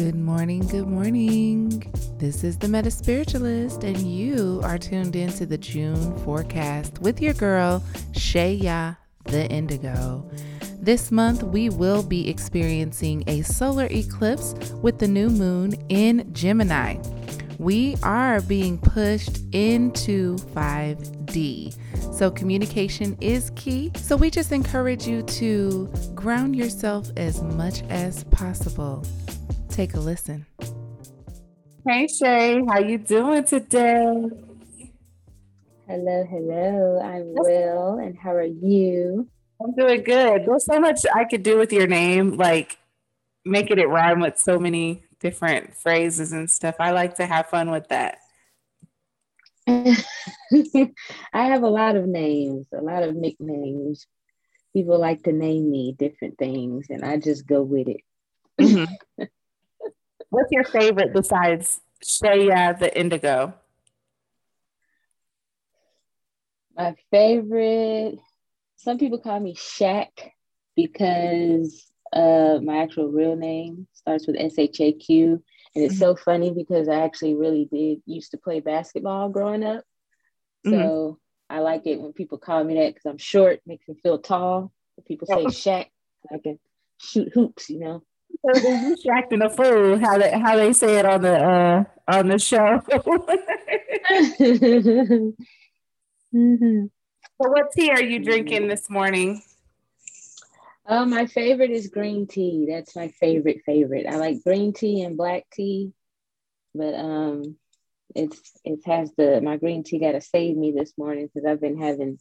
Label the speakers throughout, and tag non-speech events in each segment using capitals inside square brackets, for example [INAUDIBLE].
Speaker 1: Good morning, good morning. This is the MetaSpiritualist, and you are tuned into the June forecast with your girl, ShaYah the Indigo. This month, we will be experiencing a solar eclipse with the new moon in Gemini. We are being pushed into 5D. So, communication is key. So, we just encourage you to ground yourself as much as possible. Take a listen. Hey Shay, how you doing today?
Speaker 2: Hello, hello. I'm Will, and how are you?
Speaker 1: I'm doing good. There's so much I could do with your name, like making it rhyme with so many different phrases and stuff. I like to have fun with that. [LAUGHS]
Speaker 2: I have a lot of names, a lot of nicknames. People like to name me different things, and I just go with it.
Speaker 1: Mm-hmm. [LAUGHS] What's your favorite besides ShaYah the Indigo?
Speaker 2: My favorite, some people call me Shaq because uh, my actual real name starts with S H A Q. And it's mm-hmm. so funny because I actually really did used to play basketball growing up. So mm-hmm. I like it when people call me that because I'm short, makes me feel tall. When people say Shaq, I can shoot hoops, you know.
Speaker 1: So they're acting a fool, how they how they say it on the uh on the show. mm-hmm. [LAUGHS] So what tea are you drinking this morning?
Speaker 2: Oh, my favorite is green tea. That's my favorite favorite. I like green tea and black tea, but um, it's it has the my green tea got to save me this morning because I've been having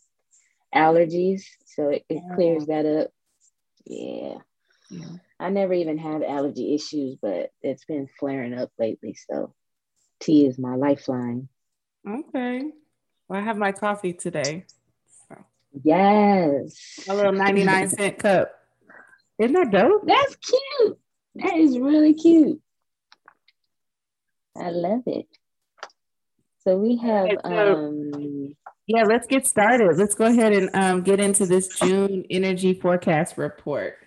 Speaker 2: allergies, so it, it clears that up. Yeah. yeah. I never even had allergy issues, but it's been flaring up lately. So tea is my lifeline.
Speaker 1: Okay. Well, I have my coffee today.
Speaker 2: So. Yes.
Speaker 1: A little 99 cent [LAUGHS] cup. Isn't that dope?
Speaker 2: That's cute. That is really cute. I love it. So we have um
Speaker 1: yeah, let's get started. Let's go ahead and um, get into this June energy forecast report.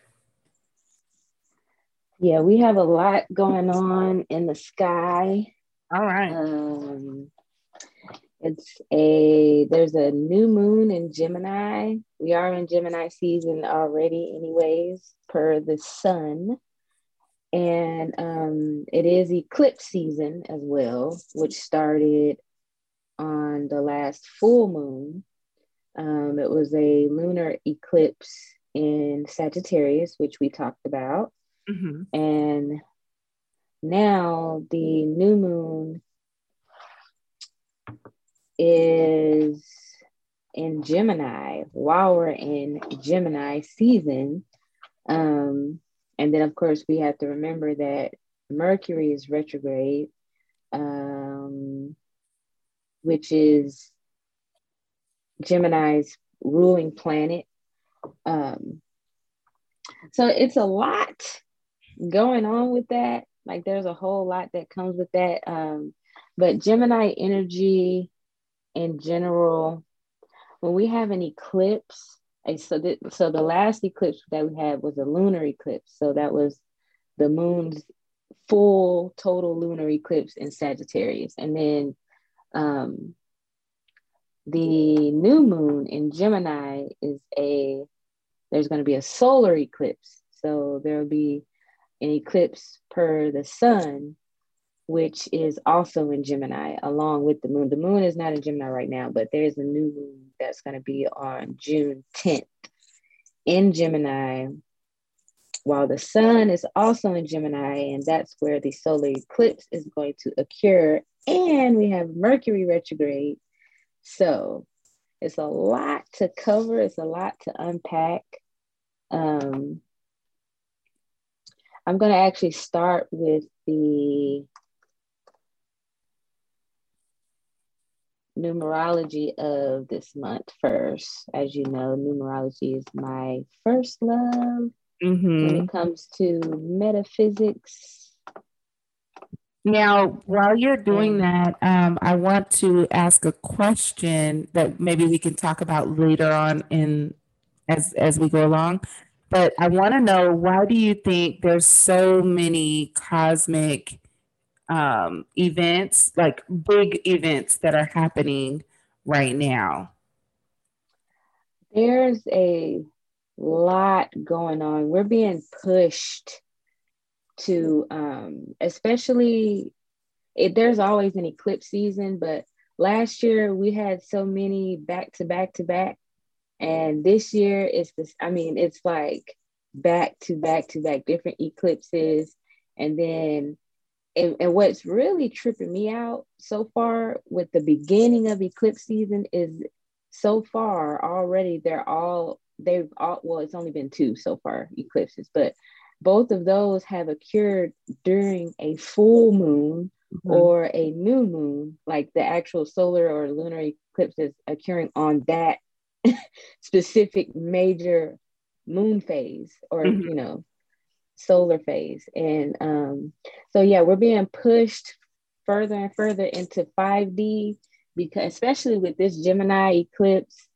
Speaker 2: Yeah, we have a lot going on in the sky.
Speaker 1: All right.
Speaker 2: Um, it's a there's a new moon in Gemini. We are in Gemini season already, anyways, per the sun. And um, it is eclipse season as well, which started on the last full moon. Um, it was a lunar eclipse in Sagittarius, which we talked about. Mm-hmm. And now the new moon is in Gemini while we're in Gemini season. Um, and then, of course, we have to remember that Mercury is retrograde, um, which is Gemini's ruling planet. Um, so it's a lot going on with that. Like there's a whole lot that comes with that. Um, but Gemini energy in general, when we have an eclipse, so the, so the last eclipse that we had was a lunar eclipse. So that was the moon's full total lunar eclipse in Sagittarius. And then um, the new moon in Gemini is a, there's going to be a solar eclipse. So there'll be an eclipse per the sun, which is also in Gemini, along with the moon. The moon is not in Gemini right now, but there's a new moon that's going to be on June 10th in Gemini, while the sun is also in Gemini, and that's where the solar eclipse is going to occur. And we have Mercury retrograde. So it's a lot to cover, it's a lot to unpack. Um, I'm going to actually start with the numerology of this month first. As you know, numerology is my first love mm-hmm. when it comes to metaphysics.
Speaker 1: Now, while you're doing that, um, I want to ask a question that maybe we can talk about later on in as as we go along. But I want to know why do you think there's so many cosmic um, events, like big events that are happening right now?
Speaker 2: There's a lot going on. We're being pushed to, um, especially, it, there's always an eclipse season, but last year we had so many back to back to back. And this year it's this, I mean, it's like back to back to back different eclipses. And then, and, and what's really tripping me out so far with the beginning of eclipse season is so far already they're all they've all well it's only been two so far eclipses but both of those have occurred during a full moon mm-hmm. or a new moon like the actual solar or lunar eclipse is occurring on that [LAUGHS] specific major moon phase or mm-hmm. you know solar phase and um so yeah we're being pushed further and further into 5d because especially with this gemini eclipse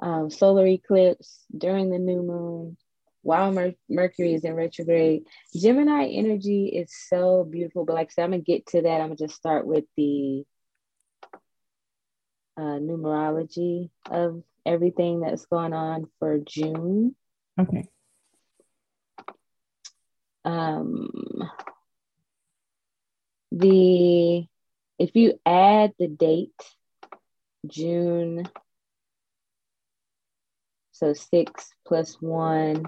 Speaker 2: um, solar eclipse during the new moon while Mer- Mercury is in retrograde. Gemini energy is so beautiful, but like I said, I'm gonna get to that. I'm gonna just start with the uh, numerology of everything that's going on for June.
Speaker 1: Okay.
Speaker 2: Um, the if you add the date June so six plus one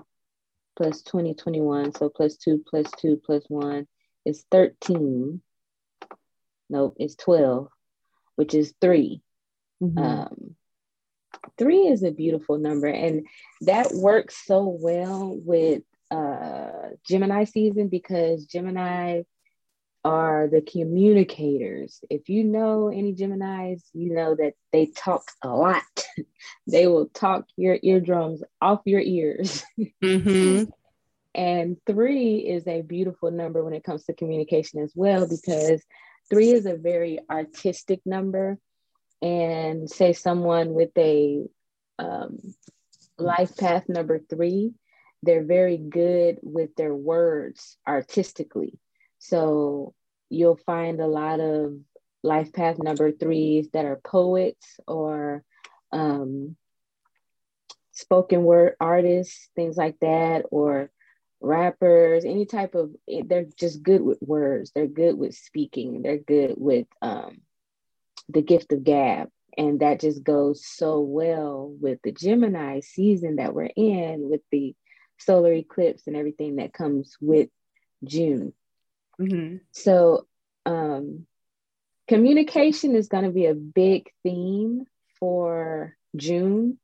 Speaker 2: plus 2021. So plus two plus two plus one is 13. Nope, it's 12, which is 3 mm-hmm. Um, three is a beautiful number. And that works so well with uh, Gemini season because Gemini are the communicators. If you know any Geminis, you know that they talk a lot. [LAUGHS] they will talk your eardrums off your ears. Mm-hmm. [LAUGHS] and three is a beautiful number when it comes to communication as well, because three is a very artistic number. And say someone with a um, life path number three, they're very good with their words artistically. So you'll find a lot of life path number threes that are poets or um, spoken word artists, things like that, or rappers, any type of, they're just good with words. They're good with speaking. They're good with um, the gift of gab. And that just goes so well with the Gemini season that we're in, with the solar eclipse and everything that comes with June. Mm-hmm. So, um, communication is going to be a big theme for June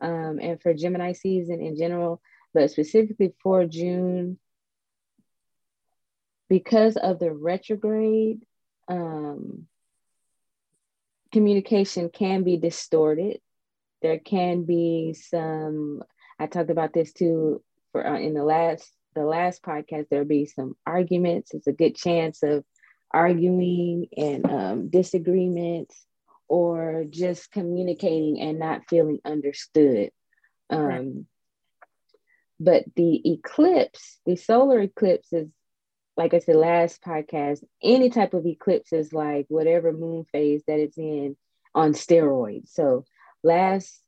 Speaker 2: um, and for Gemini season in general, but specifically for June, because of the retrograde, um, communication can be distorted. There can be some, I talked about this too for uh, in the last the last podcast, there'll be some arguments. It's a good chance of arguing and um, disagreements or just communicating and not feeling understood. Um, right. But the eclipse, the solar eclipse is, like I said last podcast, any type of eclipse is like whatever moon phase that it's in on steroids. So last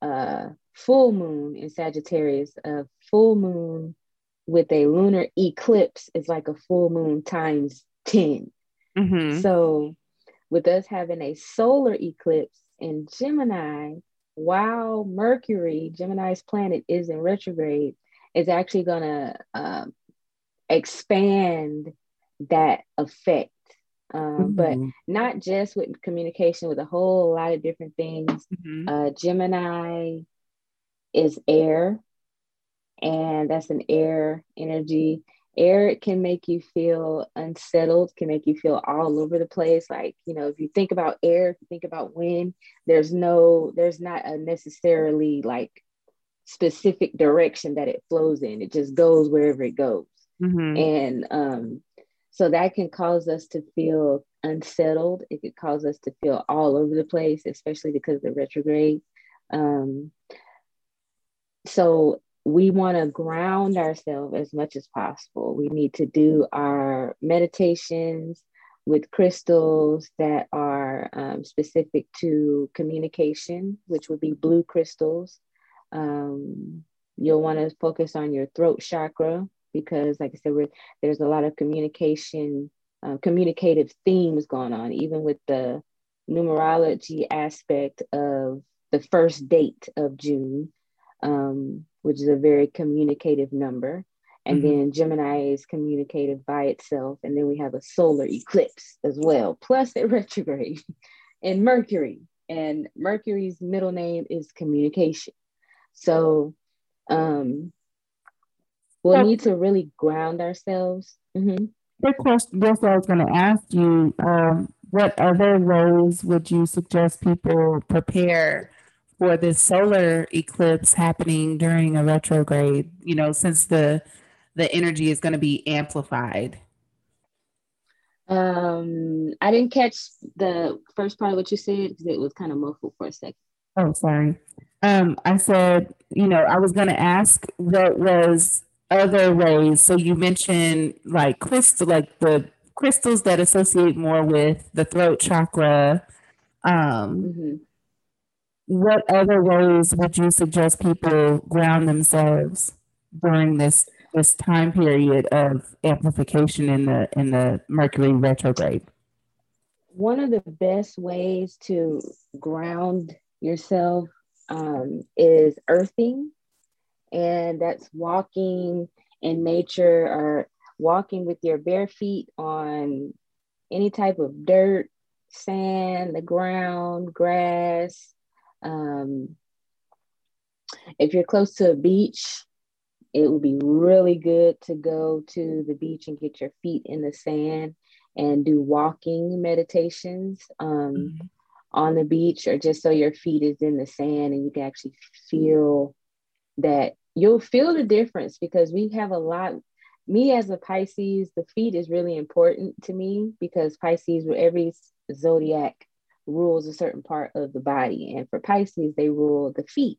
Speaker 2: uh, full moon in Sagittarius, a full moon with a lunar eclipse is like a full moon times 10. Mm-hmm. So, with us having a solar eclipse in Gemini, while Mercury, Gemini's planet, is in retrograde, is actually going to uh, expand that effect. Um, mm-hmm. But not just with communication, with a whole lot of different things. Mm-hmm. Uh, Gemini is air, and that's an air energy. Air can make you feel unsettled, can make you feel all over the place. Like, you know, if you think about air, if you think about wind, there's no, there's not a necessarily like specific direction that it flows in. It just goes wherever it goes. Mm-hmm. And um, so that can cause us to feel unsettled. It could cause us to feel all over the place, especially because of the retrograde. Um, so we want to ground ourselves as much as possible. We need to do our meditations with crystals that are um, specific to communication, which would be blue crystals. Um, you'll want to focus on your throat chakra because, like I said, there's a lot of communication, uh, communicative themes going on, even with the numerology aspect of the first date of June. Um, which is a very communicative number. And mm-hmm. then Gemini is communicative by itself. And then we have a solar eclipse as well, plus a [LAUGHS] retrograde and Mercury. And Mercury's middle name is communication. So um, we'll need to really ground ourselves. Mm-hmm.
Speaker 3: That's what I was going to ask you. Um, what other ways would you suggest people prepare for this solar eclipse happening during a retrograde, you know, since the the energy is going to be amplified?
Speaker 2: Um, I didn't catch the first part of what you said because it was kind of muffled for a second.
Speaker 3: Oh, sorry. Um, I said, you know, I was going to ask what was other ways. So you mentioned like crystal, like the crystals that associate more with the throat chakra. Um, mm-hmm what other ways would you suggest people ground themselves during this this time period of amplification in the in the Mercury retrograde?
Speaker 2: One of the best ways to ground yourself um, is earthing, and that's walking in nature or walking with your bare feet on any type of dirt, sand, the ground, grass, um, if you're close to a beach, it would be really good to go to the beach and get your feet in the sand and do walking meditations um, mm-hmm. on the beach, or just so your feet is in the sand and you can actually feel that you'll feel the difference because we have a lot. Me as a Pisces, the feet is really important to me because Pisces, every zodiac rules a certain part of the body. And for Pisces, they rule the feet.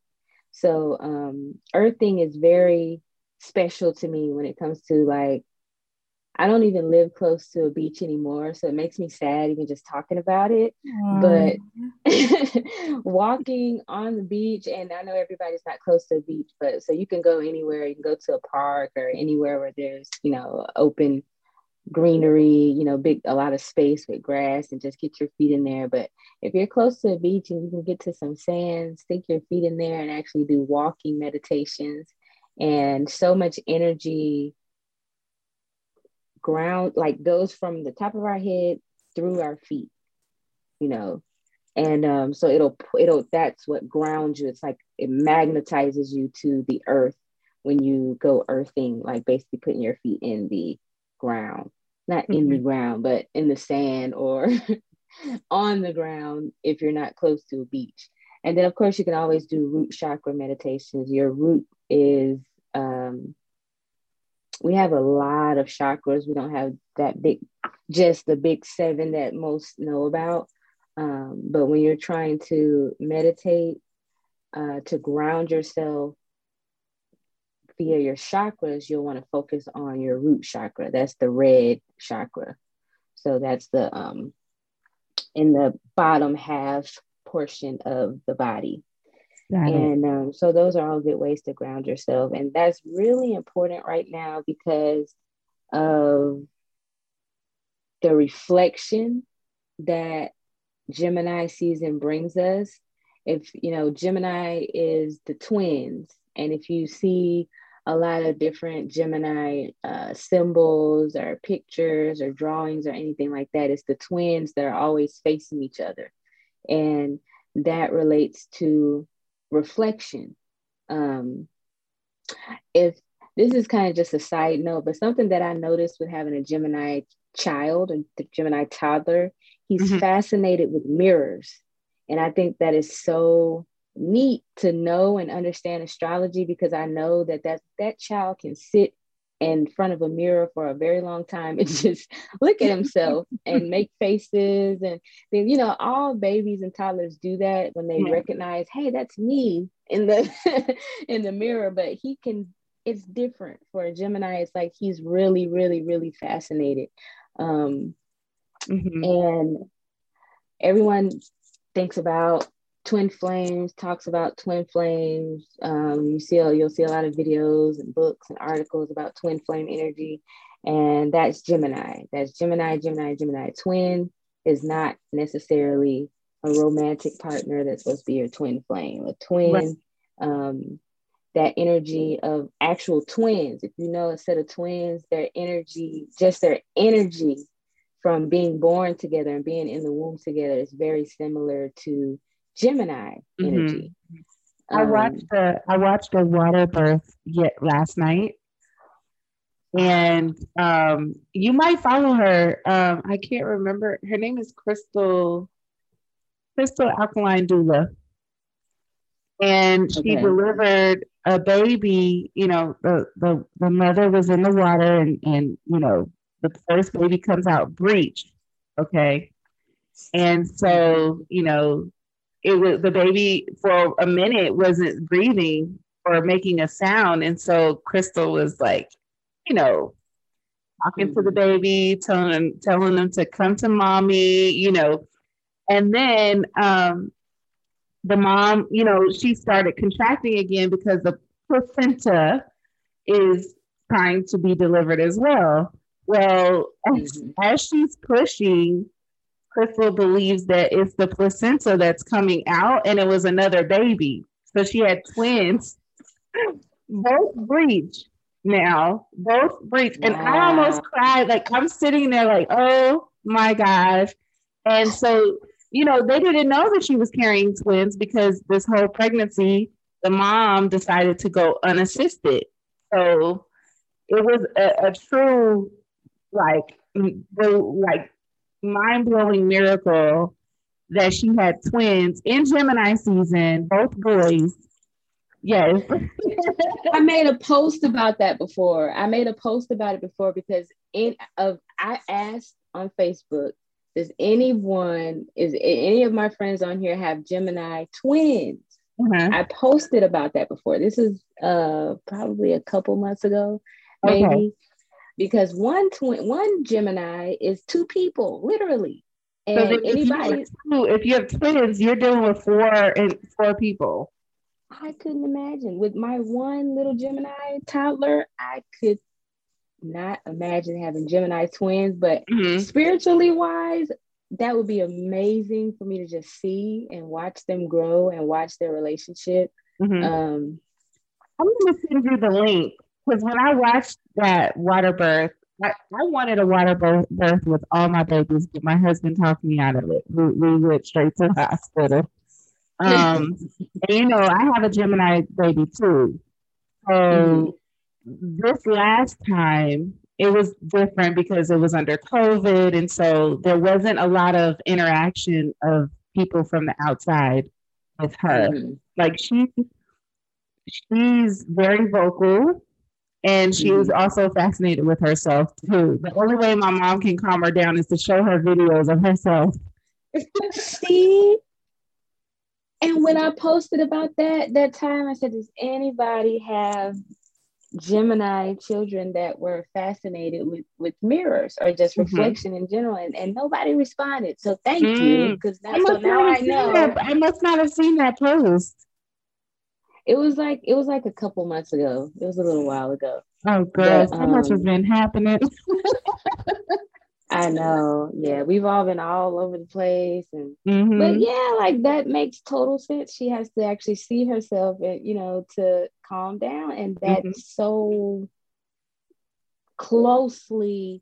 Speaker 2: So um, earthing is very special to me when it comes to like, I don't even live close to a beach anymore. So it makes me sad even just talking about it. But [LAUGHS] walking on the beach, and I know everybody's not close to a beach, but so you can go anywhere. You can go to a park or anywhere where there's, you know, open greenery, you know, big a lot of space with grass and just get your feet in there. But if you're close to a beach and you can get to some sand, stick your feet in there and actually do walking meditations and so much energy ground like goes from the top of our head through our feet, you know. And um, so it'll it'll that's what grounds you. It's like it magnetizes you to the earth when you go earthing, like basically putting your feet in the ground, not mm-hmm. in the mm-hmm. ground, but in the sand or [LAUGHS] on the ground if you're not close to a beach. And then, of course, you can always do root chakra meditations. Your root is, um, we have a lot of chakras. We don't have that big, just the big seven that most know about. Um, but when you're trying to meditate, uh, to ground yourself, via your chakras, you'll want to focus on your root chakra. That's the red chakra. So that's the um in the bottom half portion of the body. And um, so those are all good ways to ground yourself. And that's really important right now because of the reflection that Gemini season brings us. If you know, Gemini is the twins. And if you see a lot of different Gemini uh, symbols or pictures or drawings or anything like that. It's the twins that are always facing each other. And that relates to reflection. Um, if this is kind of just a side note, but something that I noticed with having a Gemini child, a Gemini toddler, he's mm-hmm. fascinated with mirrors. And I think that is so neat to know and understand astrology because I know that that, that child can sit in front of a mirror for a very long time and [LAUGHS] just look at himself and make faces and then you know all babies and toddlers do that when they yeah. recognize hey that's me in the [LAUGHS] in the mirror but he can it's different for a gemini it's like he's really really really fascinated um mm-hmm. and everyone thinks about twin flames talks about twin flames. Um, you see you'll see a lot of videos and books and articles about twin flame energy. And that's gemini. That's gemini gemini gemini. Twin is not necessarily a romantic partner that's supposed to be your twin flame. A twin right. um, that energy of actual twins. If you know a set of twins their energy just their energy from being born together and being in the womb together is very similar to Gemini mm-hmm. energy.
Speaker 3: I um, watched a I watched a water birth yet last night, and um, you might follow her. Um, I can't remember her name is Crystal Crystal Alkaline Doula, and she okay. delivered a baby. You know, the the the mother was in the water, and and you know the first baby comes out breech. Okay, and so you know it was the baby for a minute wasn't breathing or making a sound. And so Crystal was like, you know, talking to the mm-hmm. baby, telling telling them to come to mommy, you know. And then um the mom, you know, she started contracting again because the placenta is trying to be delivered as well. Well, mm-hmm. as she's pushing, Crystal believes that it's the placenta that's coming out and it was another baby. So she had twins, both breech now, both breech. Wow. And I almost cried. Like I'm sitting there like, oh my gosh. And so, you know, they didn't know that she was carrying twins because this whole pregnancy, the mom decided to go unassisted. So it was a, a true like like mind blowing miracle that she had twins in Gemini season, both boys. Yes. [LAUGHS]
Speaker 2: I made a post about that before. I made a post about it before because in of I asked on Facebook, does anyone is any of my friends on here have Gemini twins? Mm-hmm. I posted about that before. This is uh probably a couple months ago, maybe. Okay because one twin, one Gemini is two people, literally. And so if anybody,
Speaker 3: if you have twins, you're dealing with four and four people.
Speaker 2: I couldn't imagine with my one little Gemini toddler. I could not imagine having Gemini twins, but mm-hmm. spiritually wise, that would be amazing for me to just see and watch them grow and watch their relationship. Mm-hmm. Um,
Speaker 3: I'm gonna send you the link because when I watched that water birth, I, I wanted a water birth, birth with all my babies, but my husband talked me out of it. We, we went straight to the hospital. [LAUGHS] Um, and you know, I have a Gemini baby too. So mm-hmm. this last time, it was different because it was under COVID. And so there wasn't a lot of interaction of people from the outside with her. Mm-hmm. Like she she's very vocal and she was mm-hmm. also fascinated with herself too. The only way my mom can calm her down is to show her videos of herself. [LAUGHS]
Speaker 2: See? And when I posted about that that time, I said, Does anybody have Gemini children that were fascinated with, with mirrors or just mm-hmm. reflection in general? And, and nobody responded. So thank mm. you. Because so now I know.
Speaker 3: That, I must not have seen that post.
Speaker 2: It was like it was like a couple months ago. It was a little while ago.
Speaker 3: Oh, girl, so um, much has um, been happening. [LAUGHS]
Speaker 2: I know. Yeah, we've all been all over the place, and mm-hmm. but yeah, like that makes total sense. She has to actually see herself, and you know, to calm down, and that's mm-hmm. so closely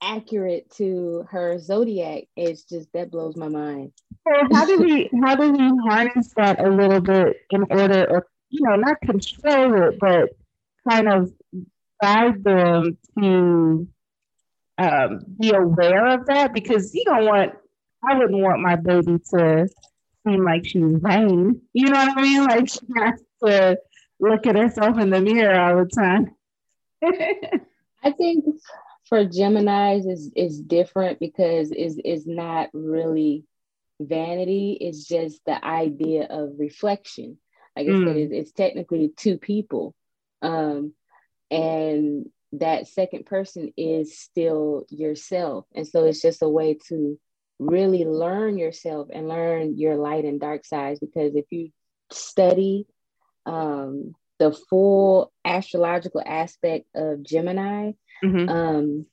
Speaker 2: accurate to her zodiac. It's just that blows my mind.
Speaker 3: So how do we how do we harness that a little bit in order, or you know, not control it, but kind of guide them to um, be aware of that because you don't want, I wouldn't want my baby to seem like she's vain. You know what I mean? Like she has to look at herself in the mirror all the time. [LAUGHS]
Speaker 2: I think for Gemini's is is different because is is not really vanity. It's just the idea of reflection. Like mm. I said, mm. it's technically two people, um, and that second person is still yourself, and so it's just a way to really learn yourself and learn your light and dark sides. Because if you study um, the full astrological aspect of Gemini, mm-hmm. um,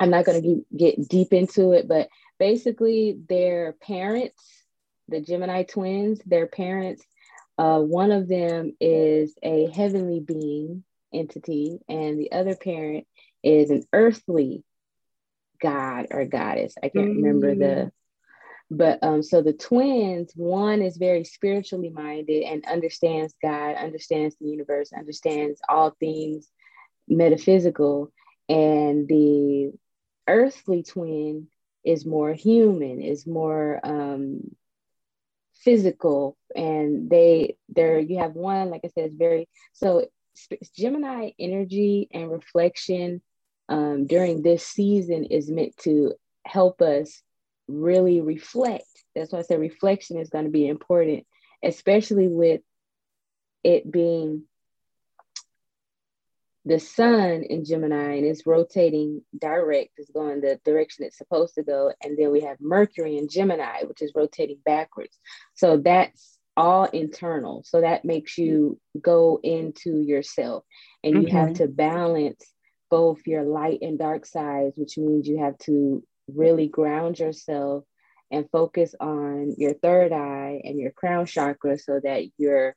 Speaker 2: I'm not going to get deep into it, but basically, their parents, the Gemini twins, their parents, uh, one of them is a heavenly being entity, and the other parent is an earthly god or goddess. I can't mm-hmm. remember the mm. but um so the twins one is very spiritually minded and understands god understands the universe understands all things metaphysical and the earthly twin is more human is more um physical and they there you have one like i said it's very so gemini energy and reflection um, during this season is meant to help us really reflect. That's why I said reflection is going to be important, especially with it being the sun in Gemini and it's rotating direct, is going the direction it's supposed to go. And then we have Mercury in Gemini, which is rotating backwards. So that's all internal. So that makes you go into yourself and you have to balance both your light and dark sides, which means you have to really ground yourself and focus on your third eye and your crown chakra so that you're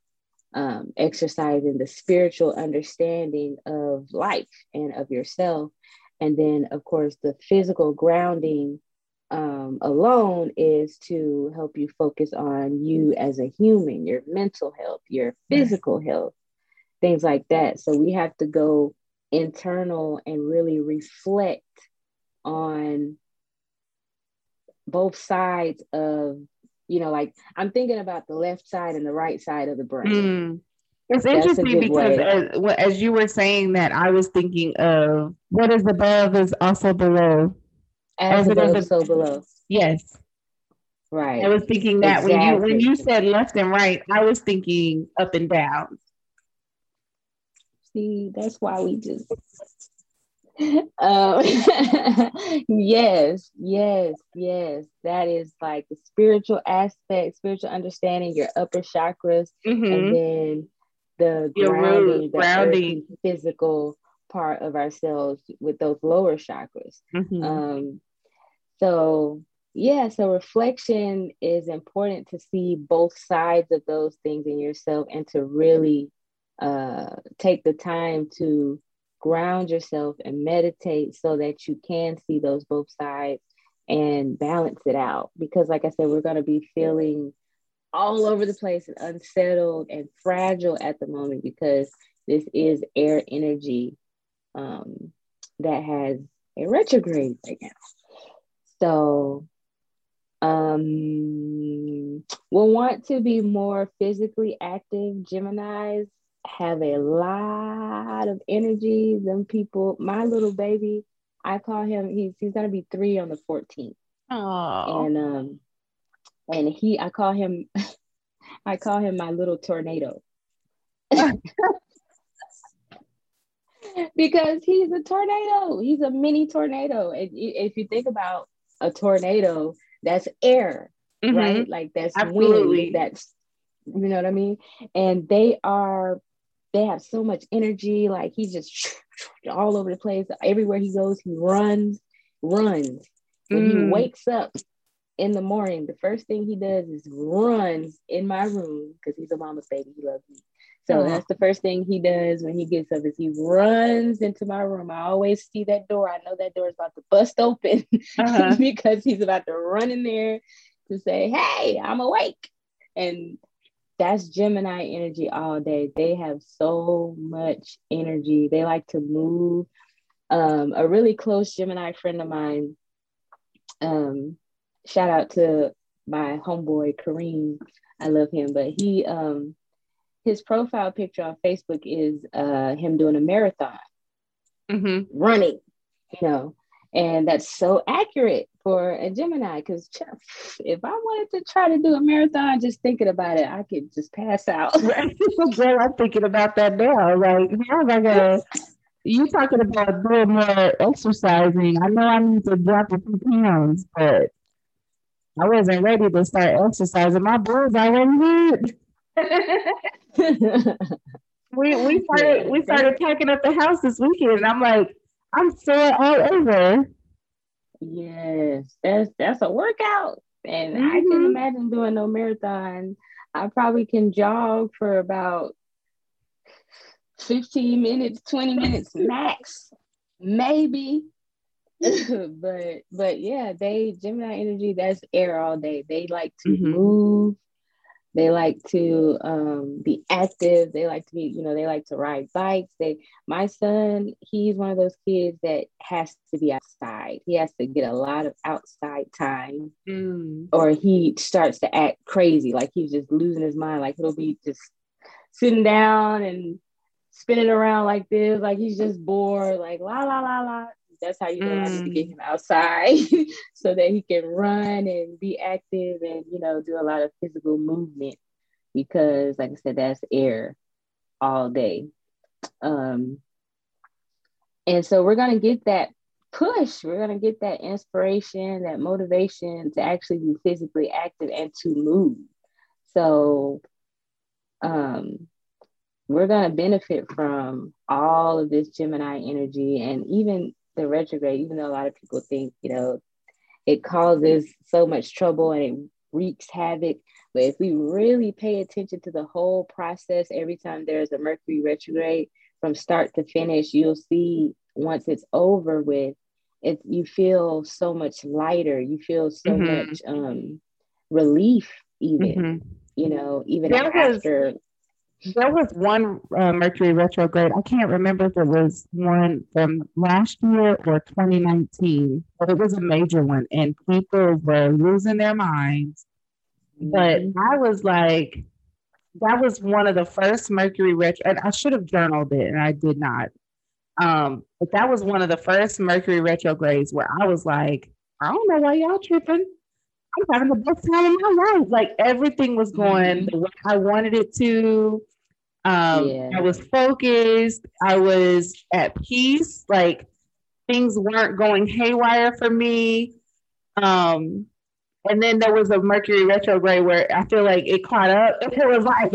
Speaker 2: um, exercising the spiritual understanding of life and of yourself. And then, of course, the physical grounding um, alone is to help you focus on you as a human, your mental health, your physical health, things like that. So we have to go internal and really reflect on both sides of you know like i'm thinking about the left side and the right side of the brain mm.
Speaker 3: it's That's interesting because as, as, you were saying that i was thinking of what is above is also below
Speaker 2: as, as above, so below
Speaker 3: yes
Speaker 2: right
Speaker 3: i was thinking that exactly. when you when you said left and right i was thinking up and down
Speaker 2: See, that's why we just. [LAUGHS] um, [LAUGHS] yes, yes, yes. That is like the spiritual aspect, spiritual understanding, your upper chakras, mm-hmm. and then the grounding, the grounding. physical part of ourselves with those lower chakras. Mm-hmm. Um, so yeah, so reflection is important to see both sides of those things in yourself and to really uh, take the time to ground yourself and meditate so that you can see those both sides and balance it out. Because, like I said, we're going to be feeling all over the place and unsettled and fragile at the moment because this is air energy um, that has a retrograde right now. So, um, we'll want to be more physically active Geminis have a lot of energy. Them people, my little baby, I call him. He's he's gonna be three on the 14th.
Speaker 3: Oh.
Speaker 2: And um, and he, I call him, [LAUGHS] I call him my little tornado. [LAUGHS] because he's a tornado. He's a mini tornado. And if you think about a tornado, that's air, mm-hmm. right? Like that's Absolutely. wind. That's you know what I mean. And they are they have so much energy. Like he's just all over the place. Everywhere he goes, he runs, runs. When mm. he wakes up in the morning, the first thing he does is runs in my room because he's a mama's baby. He loves me. So that's the first thing he does when he gets up is he runs into my room. I always see that door. I know that door is about to bust open [LAUGHS] uh-huh. because he's about to run in there to say, "Hey, I'm awake." And that's Gemini energy all day. They have so much energy. They like to move. Um, a really close Gemini friend of mine, um, shout out to my homeboy Kareem. I love him, but he um, his profile picture on Facebook is uh, him doing a marathon. mm-hmm. running, you know, and that's so accurate for a Gemini because [LAUGHS] if I wanted to try to do a marathon, just thinking about it, I could just pass out. [LAUGHS]
Speaker 3: Girl, I'm thinking about that now. Like, how am I gonna? You talking about doing more exercising? I know I need to drop a few pounds, but I wasn't ready to start exercising. My bones already hurt. [LAUGHS] we we started we started packing up the house this weekend, and I'm like, I'm sore all over.
Speaker 2: Yes, that's that's a workout, and mm-hmm. I can imagine doing no marathon. I probably can jog for about 15 minutes, 20 minutes max, maybe. [LAUGHS] but but yeah, they Gemini energy, that's air all day. They like to mm-hmm. move, they like to um, be active. They like to be, you know, they like to ride bikes. They, my son, he's one of those kids that has to be outside. He has to get a lot of outside time, mm. or he starts to act crazy, like he's just losing his mind. Like he'll be just sitting down and spinning around like this, like he's just bored, like la la la la. That's how you know mm. I need to get mm. him outside [LAUGHS] so that he can run and be active and you know do a lot of physical movement because like I said, that's air all day. Um and so we're gonna get that push, we're gonna get that inspiration, that motivation to actually be physically active and to move. So um we're going to benefit from all of this Gemini energy and even the retrograde, even though a lot of people think, you know, it causes so much trouble and it wreaks havoc. But if we really pay attention to the whole process, every time there's a Mercury retrograde from start to finish, you'll see once it's over with, it you feel so much lighter. You feel so mm-hmm. much um, relief, even mm-hmm. you know, even there after.
Speaker 3: There was one uh, Mercury retrograde. I can't remember if it was one from last year or 2019, but it was a major one, and people were losing their minds. But mm-hmm. I was like, that was one of the first Mercury retro, and I should have journaled it, and I did not. Um, but that was one of the first Mercury retrogrades where I was like, I don't know why y'all tripping. I'm having the best time of my life. Like everything was going mm-hmm. the way I wanted it to. Um, yeah. I was focused. I was at peace. Like things weren't going haywire for me. Um, and then there was a Mercury retrograde where I feel like it caught up. [LAUGHS] It was like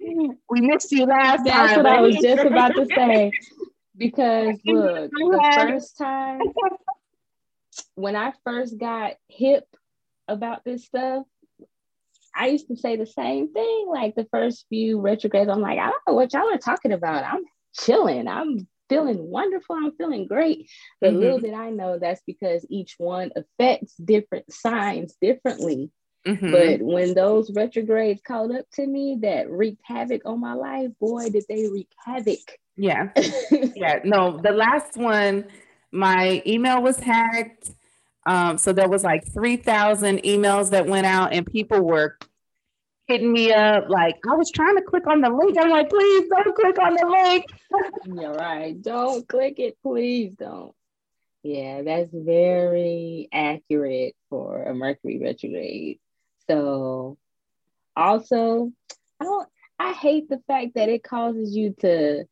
Speaker 3: [LAUGHS] we missed you last
Speaker 2: That's
Speaker 3: time.
Speaker 2: That's what I was just about to say. [LAUGHS] Because look, the first time when I first got hip about this stuff, I used to say the same thing. Like the first few retrogrades, I'm like, I don't know what y'all are talking about. I'm chilling. I'm feeling wonderful. I'm feeling great. But mm-hmm. little did I know that's because each one affects different signs differently. Mm-hmm. But when those retrogrades caught up to me that wreaked havoc on my life, boy, did they wreak havoc.
Speaker 3: Yeah. [LAUGHS] yeah. No, the last one, my email was hacked. Um, so there was like 3,000 emails that went out and people were hitting me up. Like I was trying to click on the link. I'm like, please don't click on the link. [LAUGHS]
Speaker 2: You're right. Don't click it. Please don't. Yeah, that's very accurate for a Mercury retrograde. So also, I don't I hate the fact that it causes you to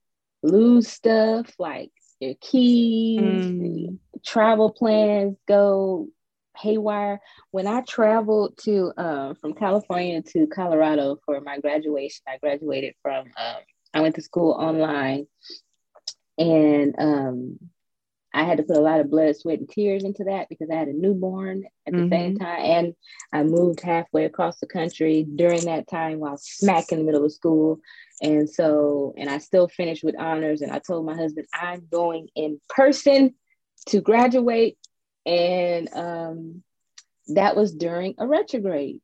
Speaker 2: lose stuff like your keys, mm. travel plans go haywire. When I traveled to um, from California to Colorado for my graduation, I graduated from um, I went to school online, and um, I had to put a lot of blood, sweat, and tears into that because I had a newborn at the mm-hmm. same time, and I moved halfway across the country during that time while smack in the middle of school. And so, and I still finished with honors. And I told my husband, I'm going in person to graduate. And um, that was during a retrograde.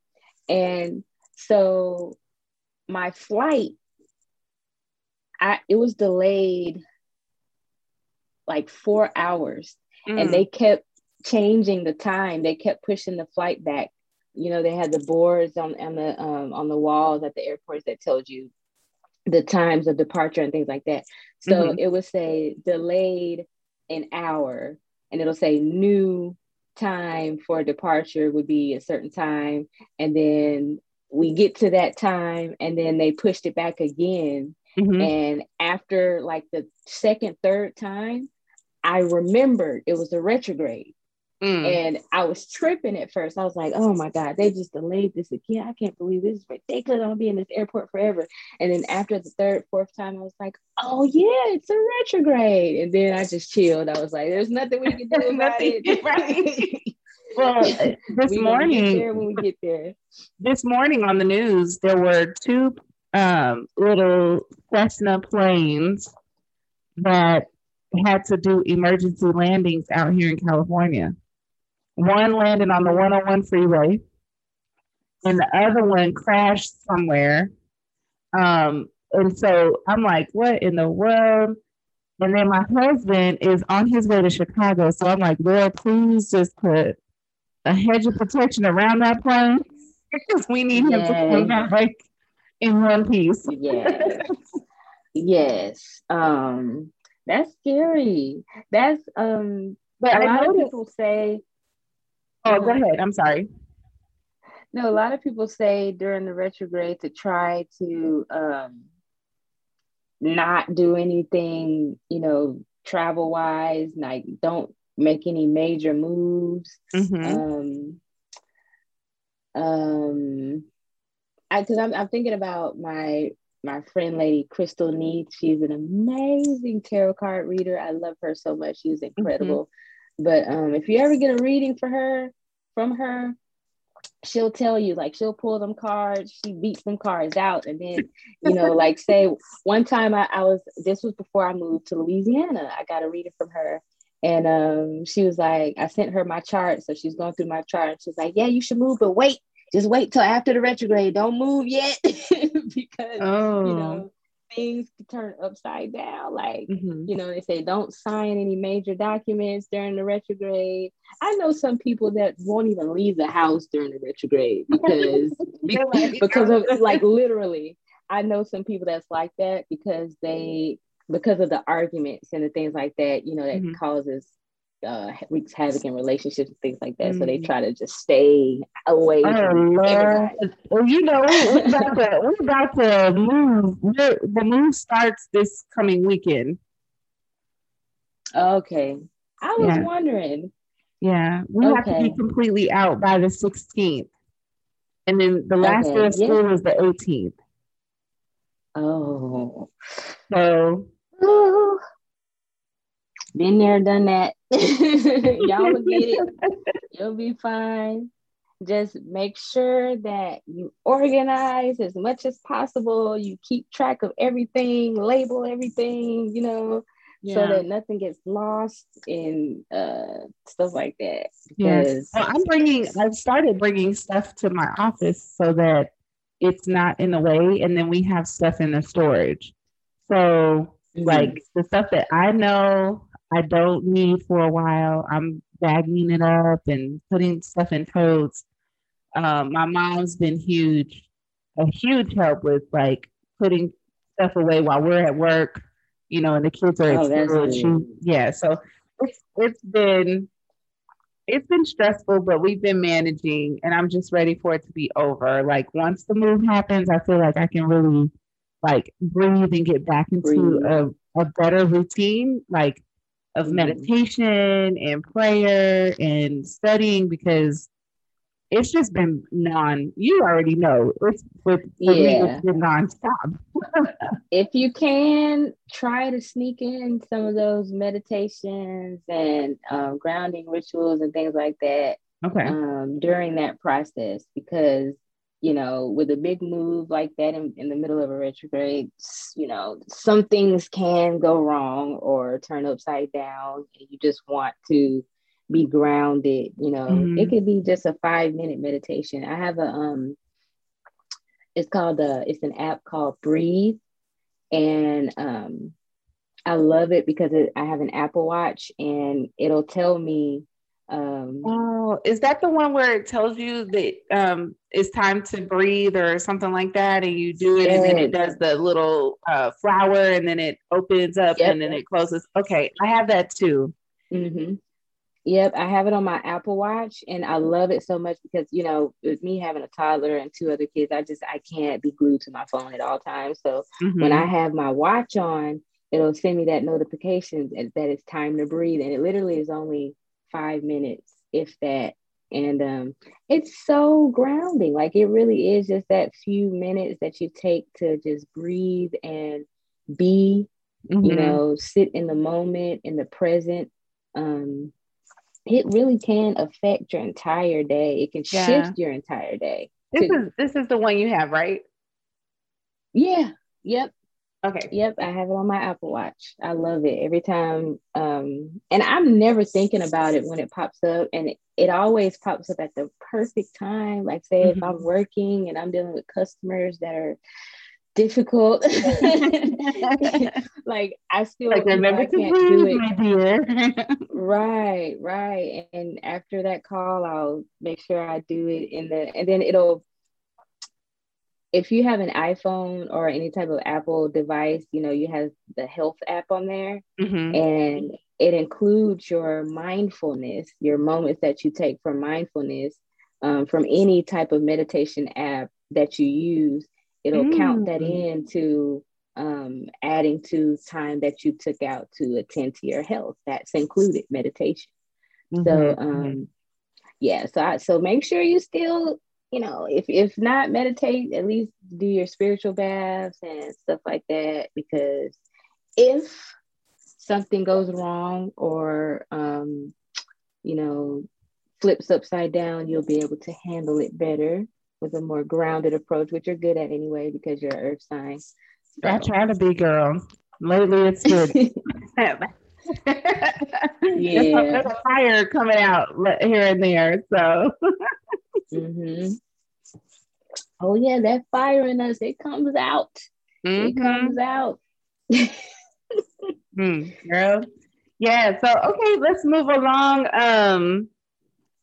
Speaker 2: And so my flight, I, it was delayed like four hours. Mm. And they kept changing the time. They kept pushing the flight back. You know, they had the boards on, on the um, on the walls at the airports that told you the times of departure and things like that. So mm-hmm. it would say delayed an hour, and it'll say new time for departure would be a certain time, and then we get to that time, and then they pushed it back again. Mm-hmm. And after like the second, third time, I remembered it was a retrograde. Mm. And I was tripping at first. I was like, oh my God, they just delayed this again. I can't believe this is ridiculous. I'm gonna be in this airport forever. And then after the third, fourth time, I was like, oh yeah, it's a retrograde. And then I just chilled. I was like, there's nothing we can do [LAUGHS] about it. [LAUGHS]
Speaker 3: right. [LAUGHS] well, this we morning,
Speaker 2: when we get there.
Speaker 3: This morning on the news, there were two um, little Cessna planes that had to do emergency landings out here in California. One landed on the 101 freeway, and the other one crashed somewhere. Um, and so I'm like, what in the world? And then my husband is on his way to Chicago. So I'm like, Lord, please just put a hedge of protection around that plane because we need yes. him to come back in one piece.
Speaker 2: yes. yes. Um, that's scary. That's um but a lot of people say
Speaker 3: Oh, go ahead. I'm sorry.
Speaker 2: No, a lot of people say during the retrograde to try to um, not do anything, you know, travel wise, like don't make any major moves. Mm-hmm. Um, um, I because I'm, I'm thinking about my my friend lady Crystal Need. She's an amazing tarot card reader. I love her so much. She's mm-hmm. incredible. Mm-hmm. But um, if you ever get a reading for her from her, she'll tell you like she'll pull them cards, she beats them cards out, and then you know, like say one time I, I was this was before I moved to Louisiana. I got a reading from her. And um, she was like, I sent her my chart. So she's going through my chart. And she's like, Yeah, you should move, but wait, just wait till after the retrograde. Don't move yet. [LAUGHS] because oh. you know, things turn upside down. Like, mm-hmm. you know, they say don't sign any major documents during the retrograde. I know some people that won't even leave the house during the retrograde because [LAUGHS] because of like literally. I know some people that's like that because they because of the arguments and the things like that, you know, that mm-hmm. causes uh, wreaks havoc in relationships and things like that. Mm. So they mm. try to just stay away. Oh,
Speaker 3: well, you know, we're about to, we're about to move. We're, the move starts this coming weekend.
Speaker 2: Okay. I was yeah. wondering.
Speaker 3: Yeah, we okay. have to be completely out by the 16th. And then the last okay. day of school yeah. is the 18th.
Speaker 2: Oh.
Speaker 3: So.
Speaker 2: Been there, done that. [LAUGHS] Y'all will get it. [LAUGHS] You'll be fine. Just make sure that you organize as much as possible. You keep track of everything, label everything, you know, yeah. so that nothing gets lost in uh, stuff like that.
Speaker 3: Yes. Well, I'm bringing, I've started bringing stuff to my office so that it's not in the way. And then we have stuff in the storage. So, mm-hmm. like the stuff that I know I don't need for a while. I'm bagging it up and putting stuff in totes. Um, my mom's been huge, a huge help with like putting stuff away while we're at work, you know, and the kids are oh, at school. She, yeah, so it's it's been it's been stressful, but we've been managing, and I'm just ready for it to be over. Like once the move happens, I feel like I can really like breathe and get back into a, a better routine. Like of mm-hmm. meditation and prayer and studying because it's just been non you already know it's with yeah. me it's been nonstop [LAUGHS]
Speaker 2: if you can try to sneak in some of those meditations and um, grounding rituals and things like that
Speaker 3: okay
Speaker 2: um, during that process because you know, with a big move like that in, in the middle of a retrograde, you know, some things can go wrong or turn upside down. And you just want to be grounded. You know, mm-hmm. it could be just a five minute meditation. I have a um, it's called a it's an app called Breathe, and um, I love it because it, I have an Apple Watch and it'll tell me Um,
Speaker 3: oh, is that the one where it tells you that um, it's time to breathe or something like that, and you do it, yes. and then it does the little uh, flower, and then it opens up, yep. and then it closes. Okay, I have that too.
Speaker 2: Mm-hmm. Yep, I have it on my Apple Watch, and I love it so much because you know, with me having a toddler and two other kids, I just I can't be glued to my phone at all times. So mm-hmm. when I have my watch on, it'll send me that notification that it's time to breathe, and it literally is only five minutes, if that. And um, it's so grounding. Like it really is just that few minutes that you take to just breathe and be, mm-hmm. you know, sit in the moment, in the present. Um, it really can affect your entire day. It can yeah. shift your entire day.
Speaker 3: This to, is this is the one you have, right?
Speaker 2: Yeah. Yep.
Speaker 3: Okay.
Speaker 2: Yep, I have it on my Apple Watch. I love it every time. Um, and I'm never thinking about it when it pops up, and it, it always pops up at the perfect time. Like, say, mm-hmm. if I'm mm-hmm. working and I'm dealing with customers that are difficult, [LAUGHS] like I still like remember to can't do it. My dear. right, right. And after that call, I'll make sure I do it in the, and then it'll if you have an iPhone or any type of Apple device, you know, you have the health app on there mm-hmm. and it includes your mindfulness, your moments that you take for mindfulness um, from any type of meditation app that you use. It'll mm-hmm. count that mm. into um, adding to time that you took out to attend to your health. That's included meditation. Mm-hmm. So, um, yeah, so I, so make sure you still you know, if if not meditate, at least do your spiritual baths and stuff like that. Because if something goes wrong or um, you know, flips upside down, you'll be able to handle it better with a more grounded approach, which you're good at anyway because you're an earth sign. So.
Speaker 3: I try to be, girl. Lately, it's good. [LAUGHS] yeah, there's a fire coming out here and there. So
Speaker 2: mm-hmm. Oh yeah, that fire in us, it comes out. Mm-hmm. It comes out.
Speaker 3: mm, girl. Yeah. So okay, let's move along. Um,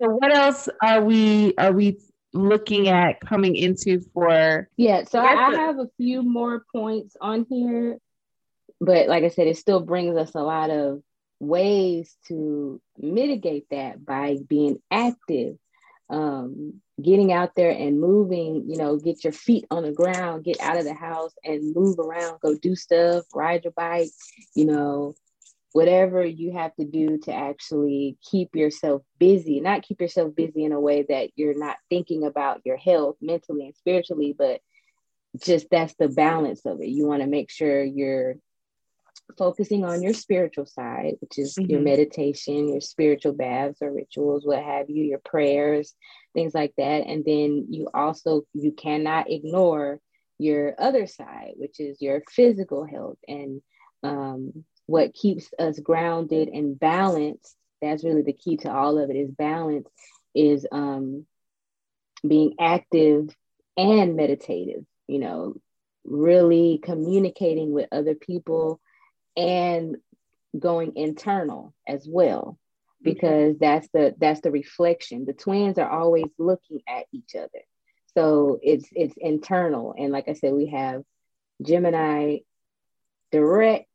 Speaker 3: so what else are we are we looking at coming into for
Speaker 2: yeah so I, I have a few more points on here but like i said it still brings us a lot of ways to mitigate that by being active um, getting out there and moving, you know, get your feet on the ground, get out of the house and move around, go do stuff, ride your bike, you know, whatever you have to do to actually keep yourself busy, not keep yourself busy in a way that you're not thinking about your health mentally and spiritually, but just that's the balance of it. You want to make sure you're focusing on your spiritual side, which is mm-hmm. your meditation, your spiritual baths or rituals, what have you, your prayers, things like that. And then you also you cannot ignore your other side, which is your physical health and um, what keeps us grounded and balanced. That's really the key to all of it is balance, is um, being active and meditative, you know, really communicating with other people and going internal as well because that's the that's the reflection. The twins are always looking at each other. So it's it's internal. And like i said we have gemini direct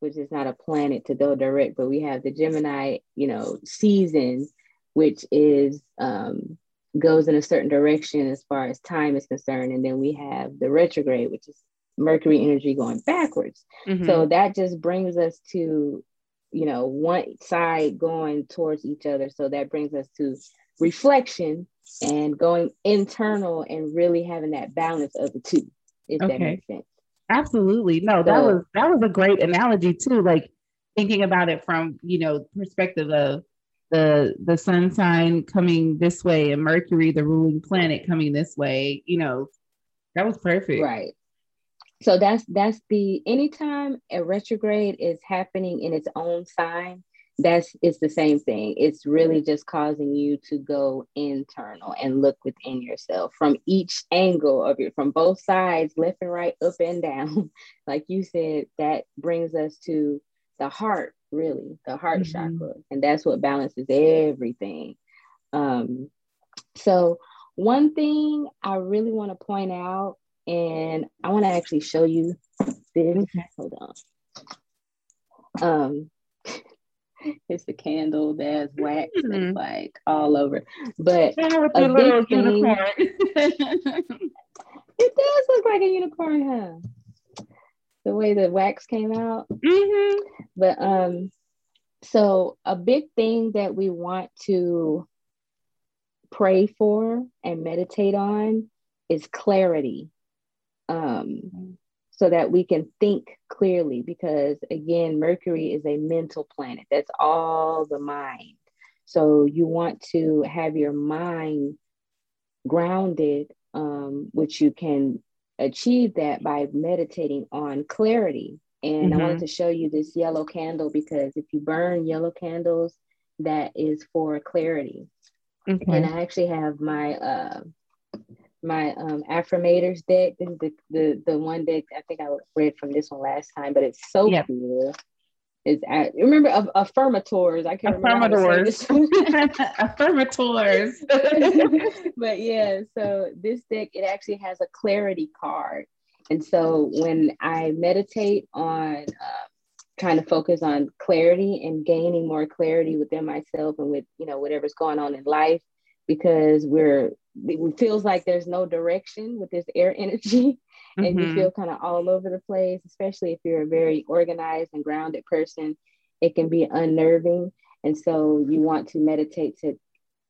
Speaker 2: which is not a planet to go direct but we have the gemini you know season which is um goes in a certain direction as far as time is concerned. And then we have the retrograde which is Mercury energy going backwards. Mm-hmm. So that just brings us to, you know, one side going towards each other. So that brings us to reflection and going internal and really having that balance of the two, if okay. that makes sense.
Speaker 3: Absolutely. No, so, that was that was a great analogy too. Like thinking about it from, you know, perspective of the the sun sign coming this way and Mercury, the ruling planet, coming this way, you know, that was perfect.
Speaker 2: Right so that's that's the anytime a retrograde is happening in its own sign that's it's the same thing it's really just causing you to go internal and look within yourself from each angle of it from both sides left and right up and down [LAUGHS] like you said that brings us to the heart really, the heart mm-hmm. chakra. And that's what balances everything. Um, so, one thing I really want to point out, and I want to actually show you this. Hold on. Um, [LAUGHS] it's the candle that's wax mm-hmm. like all over. But a big thing, [LAUGHS] it does look like a unicorn, huh? The way the wax came out. Mm-hmm. But um, so a big thing that we want to pray for and meditate on is clarity. Um, so that we can think clearly because again mercury is a mental planet. That's all the mind. So you want to have your mind grounded um, which you can achieve that by meditating on clarity. And mm-hmm. i wanted mm-hmm. to show you this yellow candle because if you burn yellow candles that is for clarity. And i actually have my uh, my um, affirmators deck. This is the, the the one deck I think I read from this one last time, but it's so yep. cool. It's at, remember uh, affirmators. I can't affirmators. [LAUGHS] affirmators. [LAUGHS] but yeah, so this deck it actually has a clarity card, and so when I meditate on uh, trying to focus on clarity and gaining more clarity within myself and with you know whatever's going on in life, because we're it feels like there's no direction with this air [LAUGHS] energy and mm-hmm. you feel kind of all over the place especially if you're a very organized and grounded person it can be unnerving and so you want to meditate to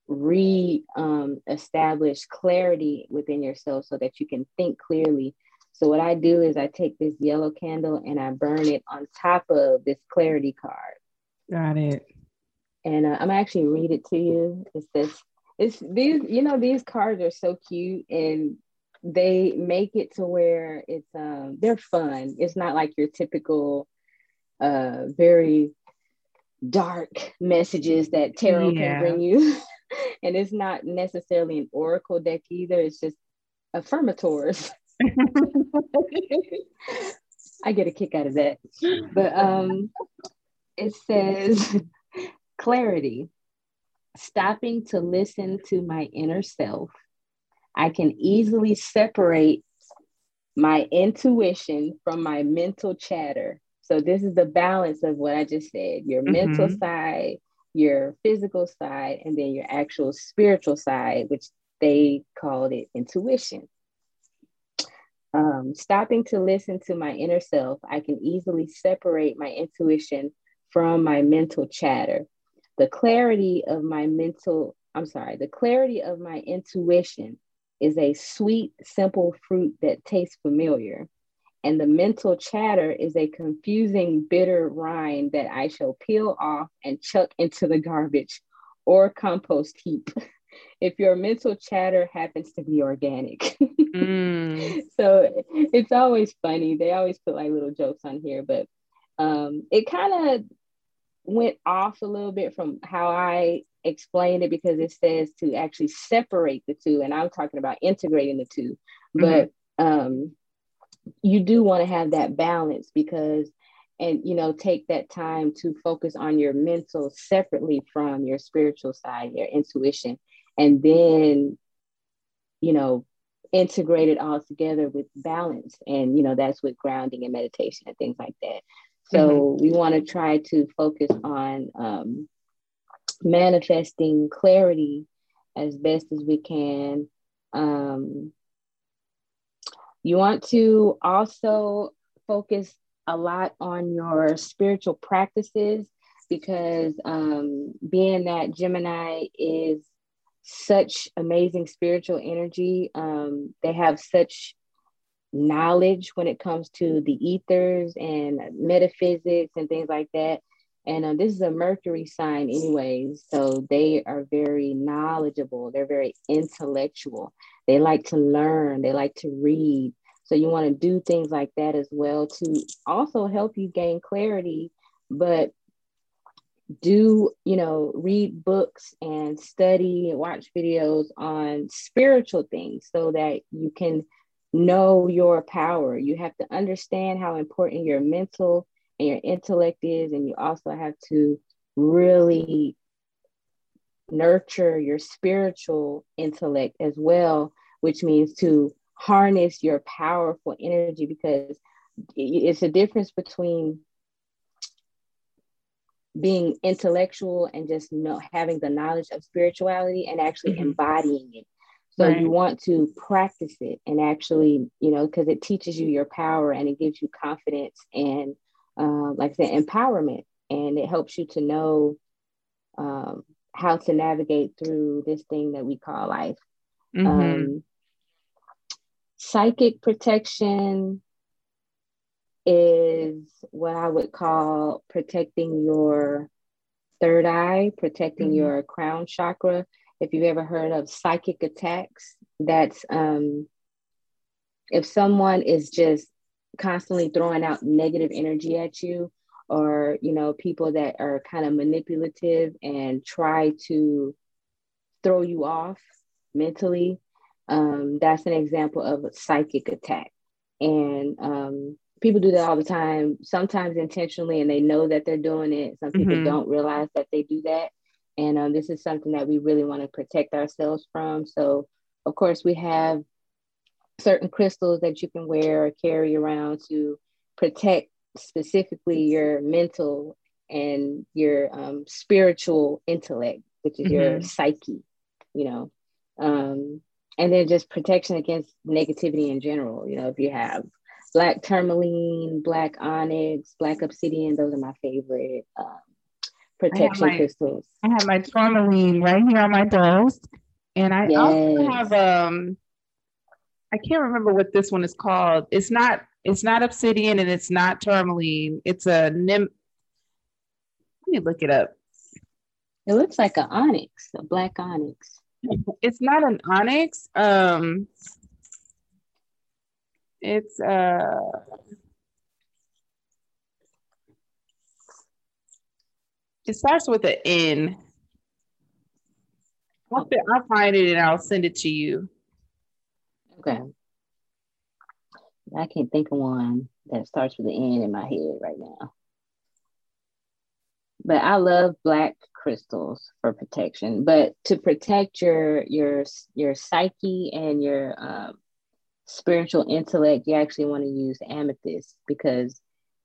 Speaker 2: re um, establish clarity within yourself so that you can think clearly. So what i do is i take this yellow candle and i burn it on top of this clarity card.
Speaker 3: Got it.
Speaker 2: And uh, i'm actually read it to you. It says it's these you know these cards are so cute and they make it to where it's um they're fun. It's not like your typical uh very dark messages that tarot yeah. can bring you. [LAUGHS] And it's not necessarily an oracle deck either. It's just affirmators. [LAUGHS] [LAUGHS] I get a kick out of that. But um it says clarity stopping to listen to my inner self, I can easily separate my intuition from my mental chatter. So, this is the balance of what I just said your mm-hmm. mental side, your physical side, and then your actual spiritual side, which they called it intuition. Um, stopping to listen to my inner self, I can easily separate my intuition from my mental chatter the clarity of my mental, I'm sorry, the clarity of my intuition is a sweet, simple fruit that tastes familiar. And the mental chatter is a confusing, bitter rind that I shall peel off and chuck into the garbage or compost heap. [LAUGHS] if your mental chatter happens to be organic. [LAUGHS] mm. So it's always funny. They always put like little jokes on here, but um, it kind of went off a little bit from how I explained it because it says to actually separate the two, and I'm talking about integrating the 2 mm-hmm. But um, you do want to have that balance because, and you know, take that time to focus on your mental separately from your spiritual side, your intuition, and then, you know, integrate it all together with balance. And you know, that's with grounding and meditation and things like that. So mm-hmm. we want to try to focus on um, manifesting clarity as best as we can. Um, you want to also focus a lot on your spiritual practices because um, being that Gemini is such amazing spiritual energy, um, they have such knowledge when it comes to the ethers and metaphysics and things like that. And uh, this is a Mercury sign, anyways. So they are very knowledgeable. They're very intellectual. They like to learn. They like to read. So you want to do things like that as well to also help you gain clarity. But do you know read books and study and watch videos on spiritual things so that you can know your power. You have to understand how important your mental and your intellect is, and you also have to really nurture your spiritual intellect as well, which means to harness your powerful energy because it's a difference between being intellectual and just know having the knowledge of spirituality and actually mm-hmm. embodying it so right. you want to practice it and actually you know because it teaches you your power and it gives you confidence and uh, like I said empowerment and it helps you to know um, how to navigate through this thing that we call life mm-hmm. um, psychic protection is what I would call protecting your third eye, protecting mm-hmm. your crown chakra. If you've ever heard of psychic attacks, that's um, if someone is just constantly throwing out negative energy at you, or you know, people that are kind of manipulative and try to throw you off mentally, um, that's an example of a psychic attack. And um, people do that all the time, sometimes intentionally, and they know that they're doing it. Some people mm-hmm. don't realize that they do that. And um, this is something that we really want to protect ourselves from. So, of course, we have certain crystals that you can wear or carry around to protect specifically your mental and your um, spiritual intellect, which is mm-hmm. your psyche, you know. Um, and then just protection against negativity in general. You know, if you have black tourmaline, black onyx, black obsidian. Those are my favorite um, protection
Speaker 3: I
Speaker 2: my, crystals.
Speaker 3: I have my tourmaline right here on my desk, and I yes. also have um. I can't remember what this one is called. It's not. It's not obsidian and it's not tourmaline. It's a nim. Let me look it up.
Speaker 2: It looks like an onyx, a black onyx.
Speaker 3: It's not an onyx. Um, it's uh it starts with an N. I'll, I'll find it and I'll send it to you.
Speaker 2: Okay. I can't think of one that starts with an N in my head right now. But I love black crystals for protection. But to protect your your your psyche and your um, spiritual intellect, you actually want to use amethyst because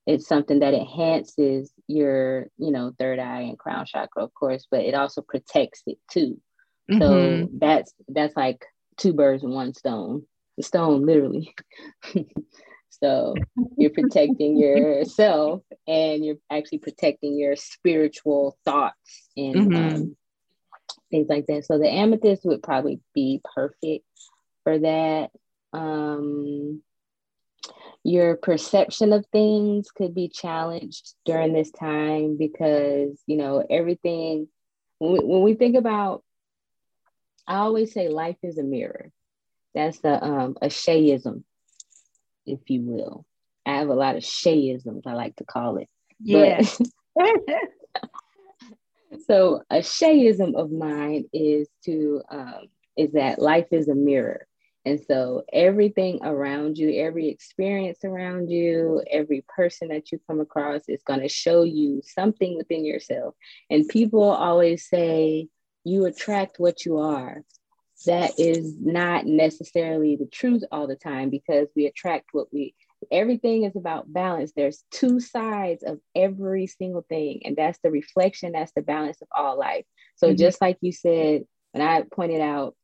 Speaker 2: it's something that enhances your, you know, third eye and crown chakra, of course, but it also protects it too. Mm-hmm. So that's that's like two birds in one stone. The stone, literally. [LAUGHS] so you're protecting [LAUGHS] yourself and you're actually protecting your spiritual thoughts and mm-hmm. um, things like that. So the amethyst would probably be perfect for that um, your perception of things could be challenged during this time because you know everything when we, when we think about i always say life is a mirror. That's the um a shayism if you will. I have a lot of shayisms i like to call it.
Speaker 3: Yeah [LAUGHS]
Speaker 2: so a shayism of mine is to um is that life is a mirror and so everything around you, every experience around you, every person that you come across is going to show you something within yourself. And people always say, you attract what you are. That is not necessarily the truth all the time because we attract what we everything is about balance. There's two sides of every single thing, and that's the reflection, that's the balance of all life. So, mm-hmm. just like you said, when I pointed out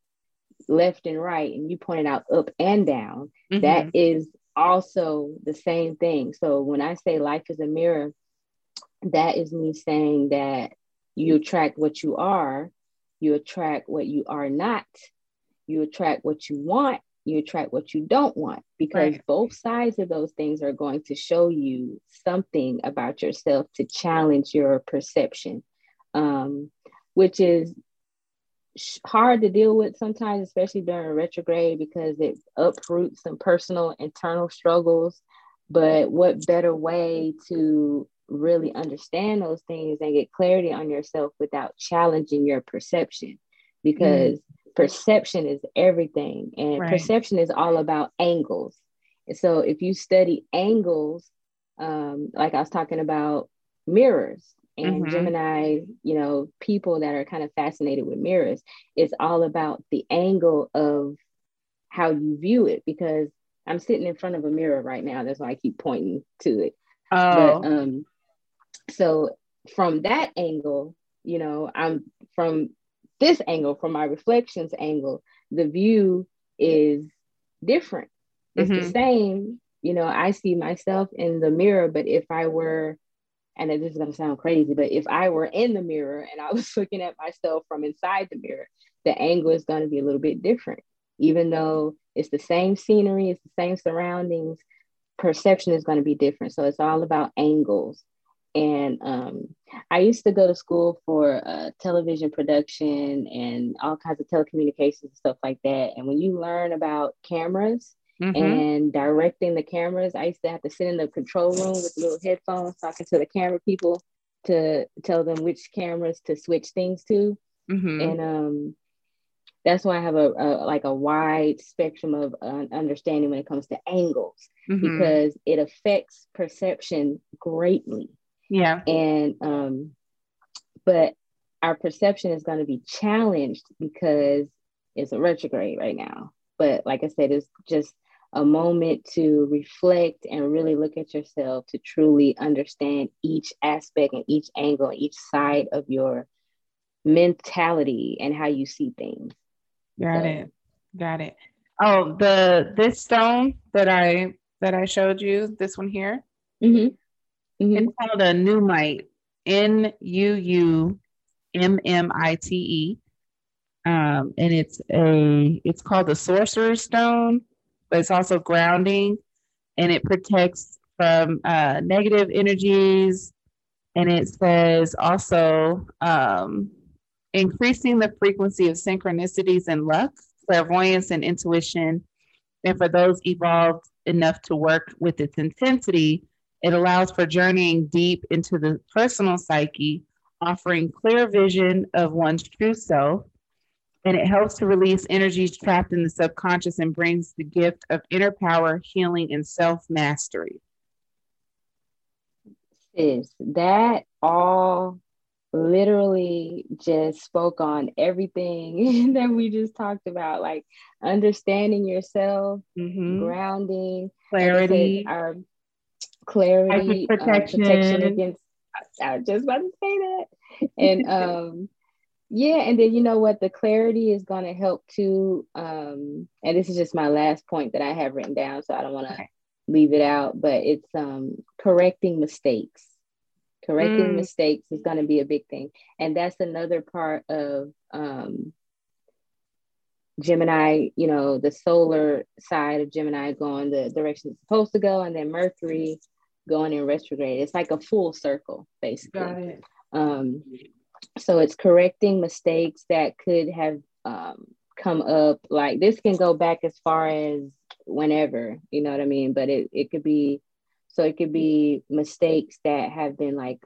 Speaker 2: left and right, and you pointed out up and down, mm-hmm. that is also the same thing. So when I say life is a mirror, that is me saying that you attract what you are, you attract what you are not, you attract what you want, you attract what you don't want, because right. both sides of those things are going to show you something about yourself to challenge your perception, um, which is hard to deal with sometimes, especially during retrograde, because it uproots some personal internal struggles. But what better way to really understand those things and get clarity on yourself without challenging your perception? Because mm. perception is everything, and right. perception is all about angles. And so, if you study angles um, like I was talking about mirrors and
Speaker 3: Mhm.
Speaker 2: Gemini, you know, people that are kind of fascinated with mirrors. It's all about the angle of how you view it because I'm sitting in front of a mirror right now. That's why I keep pointing to it.
Speaker 3: Oh,
Speaker 2: But um, so from that angle, you know, I'm from this angle, from my reflections angle, the view is different. It's the
Speaker 3: Mhm.
Speaker 2: same, you know, I see myself in the mirror, but if I were, and this is gonna sound crazy, but if I were in the mirror and I [LAUGHS] was looking at myself from inside the mirror, the angle is gonna be a little bit different. Even though it's the same scenery, it's the same surroundings, perception is going to be different. So it's all about angles. And um, I used to go to school for uh, television production and all kinds of telecommunications and stuff like that. And when you learn about cameras
Speaker 3: mhm.
Speaker 2: and directing the cameras, I used to have to sit in the control room with little headphones talking to the camera people to tell them which cameras to switch things to
Speaker 3: Mhm.
Speaker 2: and um that's why I have a, a like a wide spectrum of uh, understanding when it comes to angles
Speaker 3: Mhm.
Speaker 2: because it affects perception greatly
Speaker 3: yeah.
Speaker 2: and um but our perception is going to be challenged because it's a retrograde right now but like i said it's just a moment to reflect and really look at yourself to truly understand each aspect and each angle and each side of your mentality and how you see things
Speaker 3: Got
Speaker 2: So-
Speaker 3: it. Got it. Oh, the this stone that I that I showed you, this one here,
Speaker 2: mm-hmm. Mm-hmm.
Speaker 3: it's called a Nuummite. N U U M M I T E. Um, and it's a it's called the sorcerer's stone, but it's also grounding and it protects from uh, negative energies. And it says also um, increasing the frequency of synchronicities and luck, clairvoyance and intuition. And for those evolved enough to work with its intensity, it allows for journeying deep into the personal psyche, offering clear vision of one's true self. And it helps to release energies trapped in the subconscious and brings the gift of inner power, healing, and self mastery.
Speaker 2: Sis, that all literally just spoke on everything [LAUGHS] that we just talked about, like understanding yourself,
Speaker 3: Mhm.
Speaker 2: grounding, like I said,
Speaker 3: Clarity.
Speaker 2: our clarity, uh, protection
Speaker 3: protection.
Speaker 2: against. I was just about to say that, and [LAUGHS] um, yeah, and then you know what, the clarity is going to help too. Um, and this is just my last point that I have written down, so I don't want to
Speaker 3: Okay.
Speaker 2: leave it out, but it's um correcting mistakes. Correcting
Speaker 3: Mm.
Speaker 2: mistakes is going to be a big thing, and that's another part of um Gemini, you know, the solar side of Gemini going the direction it's supposed to go, and then Mercury going in retrograde. It's like a full circle, basically.
Speaker 3: it.
Speaker 2: Um, so it's correcting mistakes that could have um, come up. Like this can go back as far as whenever, you know what I mean? But it, it could be, so it could be mistakes that have been like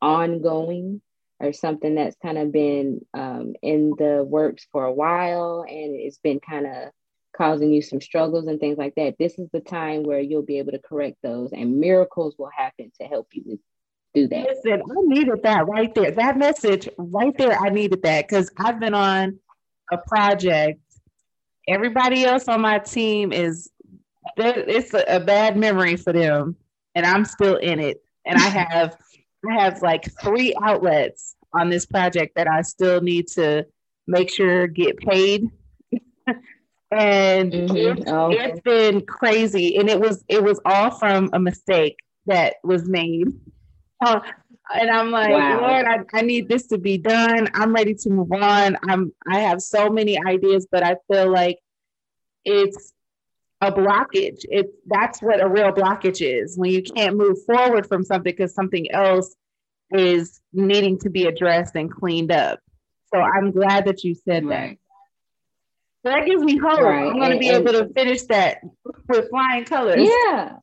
Speaker 2: ongoing or something that's kind of been um, in the works for a while and it's been kind of causing you some struggles and things like that. This is the time where you'll be able to correct those and miracles will happen to help you do that.
Speaker 3: Listen, I needed that right there. That message right there, I needed that because I've been on a project. Everybody else on my team is, it's a, a bad memory for them, and I'm still in it. And I have, I have like three outlets on this project that I still need to make sure get paid. [LAUGHS] and
Speaker 2: Mhm.
Speaker 3: it's,
Speaker 2: Oh, okay.
Speaker 3: it's been crazy, and it was it was all from a mistake that was made. [LAUGHS] And I'm like,
Speaker 2: Wow.
Speaker 3: Lord, I, I need this to be done. I'm ready to move on. I'm I have so many ideas, but I feel like it's a blockage. It's that's what a real blockage is when you can't move forward from something because something else is needing to be addressed and cleaned up. So I'm glad that you said that. So that gives me hope.
Speaker 2: Right,
Speaker 3: I'm going to be
Speaker 2: and-
Speaker 3: able to finish that with flying colors.
Speaker 2: Yeah.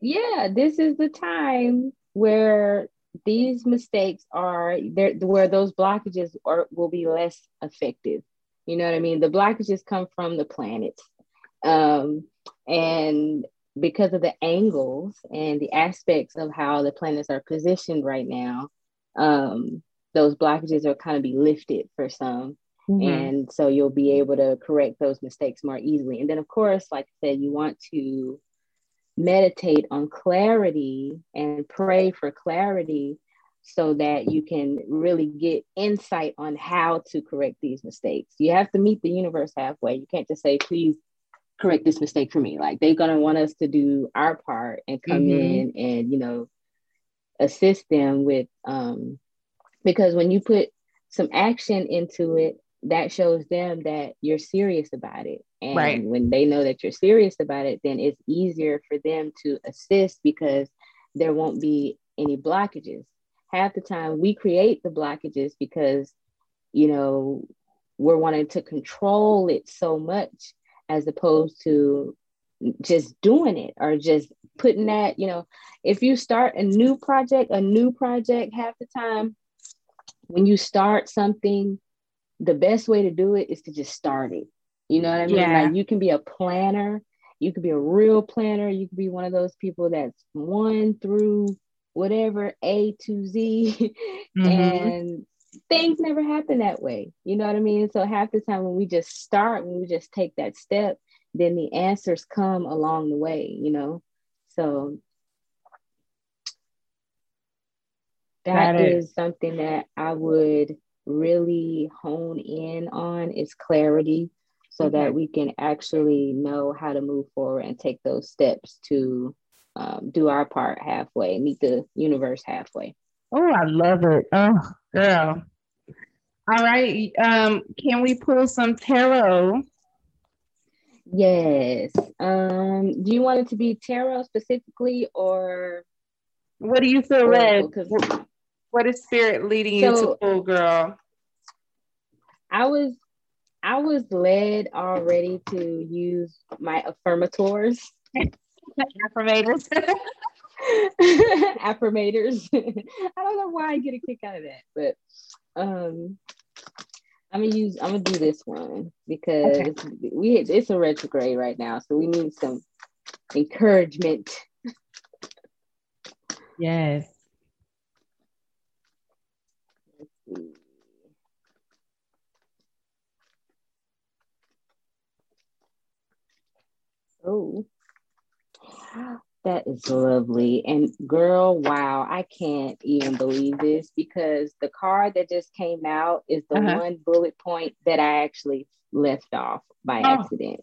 Speaker 2: Yeah. This is the time where these mistakes are there where those blockages are will be less effective. You know what I mean? The blockages come from the planets. Um, and because of the angles and the aspects of how the planets are positioned right now, um, those blockages are kind of be lifted for some. Mm-hmm. And so you'll be able to correct those mistakes more easily. And then, of course, like I said, you want to meditate on clarity and pray for clarity so that you can really get insight on how to correct these mistakes. You have to meet the universe halfway. You can't just say, please correct this mistake for me. Like they're gonna want us to do our part and come mm-hmm. in and you know assist them with um because when you put some action into it, that shows them that you're serious about it. And right. when they know that you're serious about it, then it's easier for them to assist because there won't be any blockages. Half the time we create the blockages because, you know, we're wanting to control it so much as opposed to just doing it or just putting that, you know, if you start a new project, a new project half the time, when you start something, the best way to do it is to just start it. You know what I mean? Yeah. Like you can be a planner, you could be a real planner, you could be one of those people that's one through whatever A to Z [LAUGHS] mm-hmm. and things never happen that way. You know what I mean? So half the time when we just start, when we just take that step, then the answers come along the way, you know? So that is something that I would really hone in on is clarity so okay. that we can actually know how to move forward and take those steps to um, do our part halfway, meet the universe halfway.
Speaker 3: Oh, I love it. Oh, girl. All right. Um, can we pull some tarot?
Speaker 2: Yes. Um, do you want it to be tarot specifically or
Speaker 3: what do you feel led? What is spirit leading so, you to pull, girl?
Speaker 2: I was I was led already to use my affirmators.
Speaker 3: Affirmators. [LAUGHS]
Speaker 2: affirmators. [LAUGHS] I don't know why I get a kick out of that, but um, I'm gonna use. I'm gonna do this one because okay. we it's a retrograde right now, so we need some encouragement.
Speaker 3: Yes.
Speaker 2: Oh. That is lovely. And girl, wow, I can't even believe this because the card that just came out is the uh-huh. one bullet point that I actually left off by oh. accident.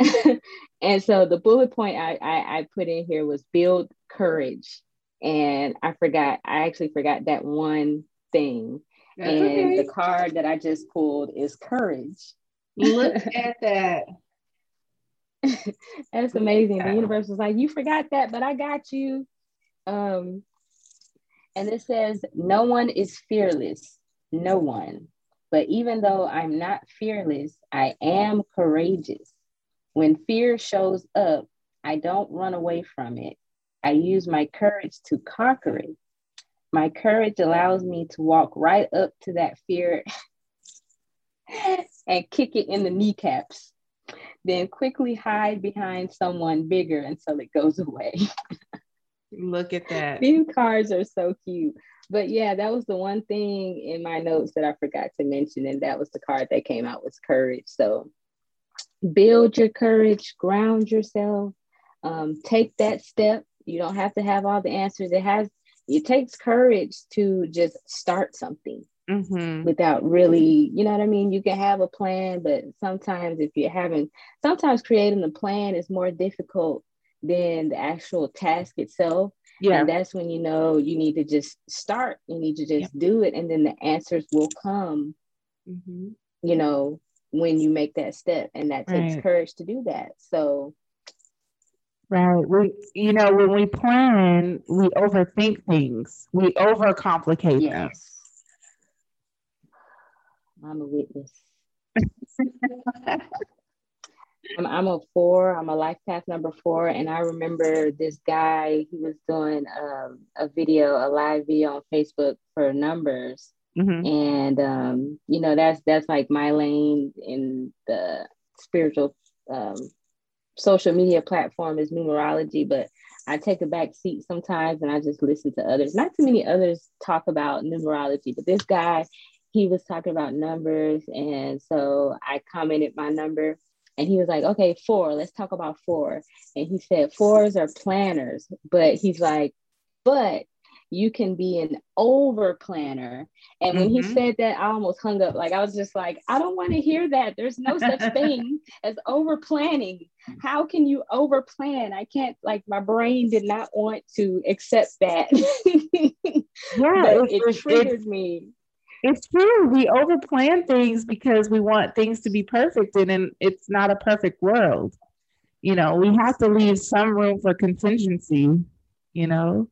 Speaker 2: [LAUGHS] and so the bullet point I, I, I put in here was build courage. And I forgot, I actually forgot that one thing. That's and okay. the card that I just pulled is courage.
Speaker 3: Look [LAUGHS] at that. [LAUGHS]
Speaker 2: That's amazing. The universe was like, you forgot that, but I got you. Um, and it says, no one is fearless. No one. But even though I'm not fearless, I am courageous. When fear shows up, I don't run away from it. I use my courage to conquer it. My courage allows me to walk right up to that fear [LAUGHS] and kick it in the kneecaps then quickly hide behind someone bigger until it goes away. [LAUGHS]
Speaker 3: Look at that.
Speaker 2: These cards are so cute. But yeah, that was the one thing in my notes that I forgot to mention. And that was the card that came out was courage. So build your courage, ground yourself, um, take that step. You don't have to have all the answers. It has it takes courage to just start something mm-hmm. without really, you know what I mean? You can have a plan, but sometimes if you're having, sometimes creating a plan is more difficult than the actual task itself. Yeah. And that's when you know you need to just start, you need to just yeah. do it, and then the answers will come, mm-hmm. you know, when you make that step. And that takes right. courage to do that. So,
Speaker 3: Right. We, you know, when we plan, we overthink things. We overcomplicate yes. them.
Speaker 2: I'm a witness. [LAUGHS] I'm, I'm, a four. I'm a life path number four, and I remember this guy. He was doing um, a video, a live video on Facebook for numbers, mm-hmm. and um, you know that's that's like my lane in the spiritual um, social media platform is numerology, but I take a back seat sometimes and I just listen to others. Not too many others talk about numerology, but this guy, he was talking about numbers. And so I commented my number and he was like, okay, four, let's talk about four. And he said, fours are planners, but he's like, but you can be an over planner. And when mm-hmm. he said that, I almost hung up. Like I was just like, I don't want to hear that. There's no such [LAUGHS] thing as over planning. How can you over plan? I can't like my brain did not want to accept that. [LAUGHS] yeah, it, it triggered me.
Speaker 3: It's true. We over plan things because we want things to be perfect and, and it's not a perfect world. You know, we have to leave some room for contingency, you know.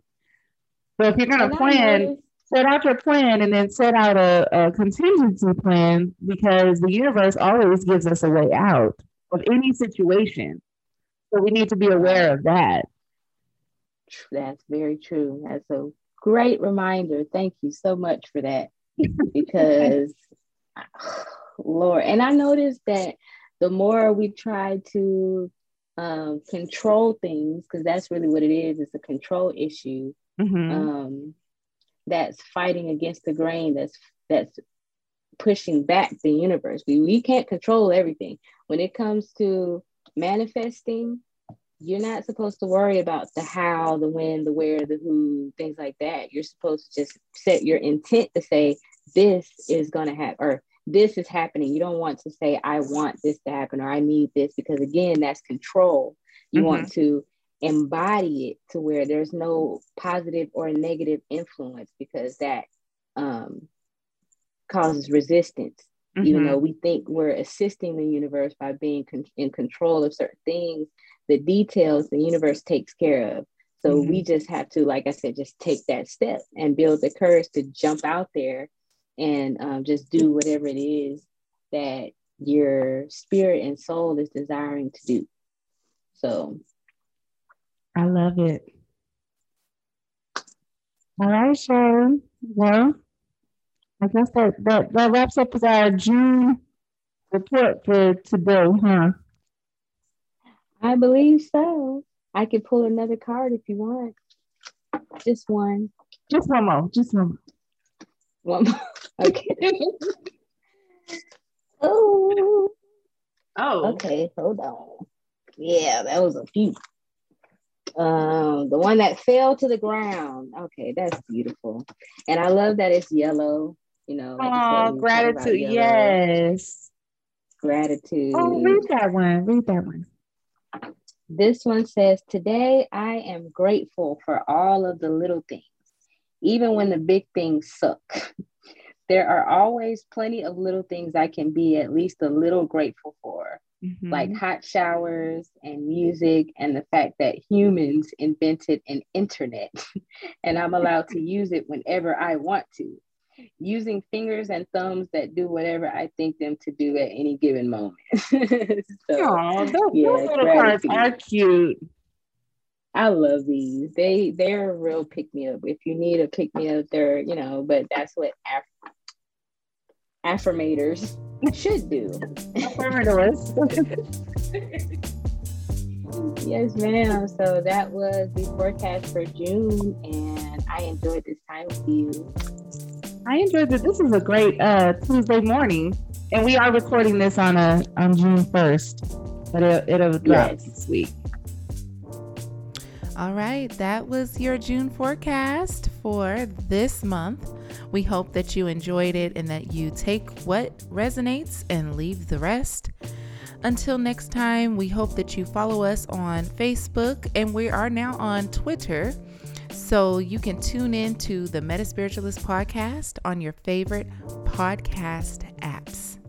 Speaker 3: So if you're going to plan, set out your plan and then set out a, a contingency plan because the universe always gives us a way out of any situation. So we need to be aware of that.
Speaker 2: That's very true. That's a great reminder. Thank you so much for that. [LAUGHS] Because, Lord, and I noticed that the more we try to um, control things, because that's really what it is, it's a control issue mm-hmm. um, that's fighting against the grain, that's that's pushing back the universe. We we can't control everything. When it comes to manifesting, you're not supposed to worry about the how, the when, the where, the who, things like that. You're supposed to just set your intent to say, this is going to happen, or this is happening. You don't want to say, I want this to happen, or I need this, because again, that's control. You mm-hmm. want to embody it to where there's no positive or negative influence because that um, causes resistance. Mm-hmm. Even though we think we're assisting the universe by being con- in control of certain things, the details the universe takes care of. So mm-hmm. we just have to, like I said, just take that step and build the courage to jump out there and um, just do whatever it is that your spirit and soul is desiring to do. So
Speaker 3: I love it. All right, Sharon. Well, I guess that, that, that wraps up with our June report for today, huh?
Speaker 2: I believe so. I could pull another card if you want. Just one.
Speaker 3: Just one more. Just one more.
Speaker 2: One more. [LAUGHS] Okay. oh. Oh. Okay, hold on. Yeah, that was a few. Um, the one that fell to the ground. Okay, that's beautiful. And I love that it's yellow. You know,
Speaker 3: like oh, gratitude. Yes.
Speaker 2: Gratitude.
Speaker 3: Oh, read that one. Read that one.
Speaker 2: This one says, Today I am grateful for all of the little things, even when the big things suck. [LAUGHS] there are always plenty of little things I can be at least a little grateful for mm-hmm. like hot showers and music and the fact that humans invented an internet [LAUGHS] and I'm allowed to use it whenever I want to. Using fingers and thumbs that do whatever I think them to do at any given moment. [LAUGHS] so,
Speaker 3: Aww, those, yeah, those little cards are cute.
Speaker 2: I love these. They they're a real pick me up. If you need a pick me up, they're you know. But that's what Af- affirmators should do. [LAUGHS] yes, ma'am. So that was the forecast for June, and I enjoyed this time with you.
Speaker 3: I enjoyed it. This is a great uh, Tuesday morning, and we are recording this on a on June first, but it, it'll drop yes. this week.
Speaker 1: All right, that was your June forecast for this month. We hope that you enjoyed it and that you take what resonates and leave the rest. Until next time, we hope that you follow us on Facebook and we are now on Twitter. So you can tune in to the MetaSpiritualist podcast on your favorite podcast apps.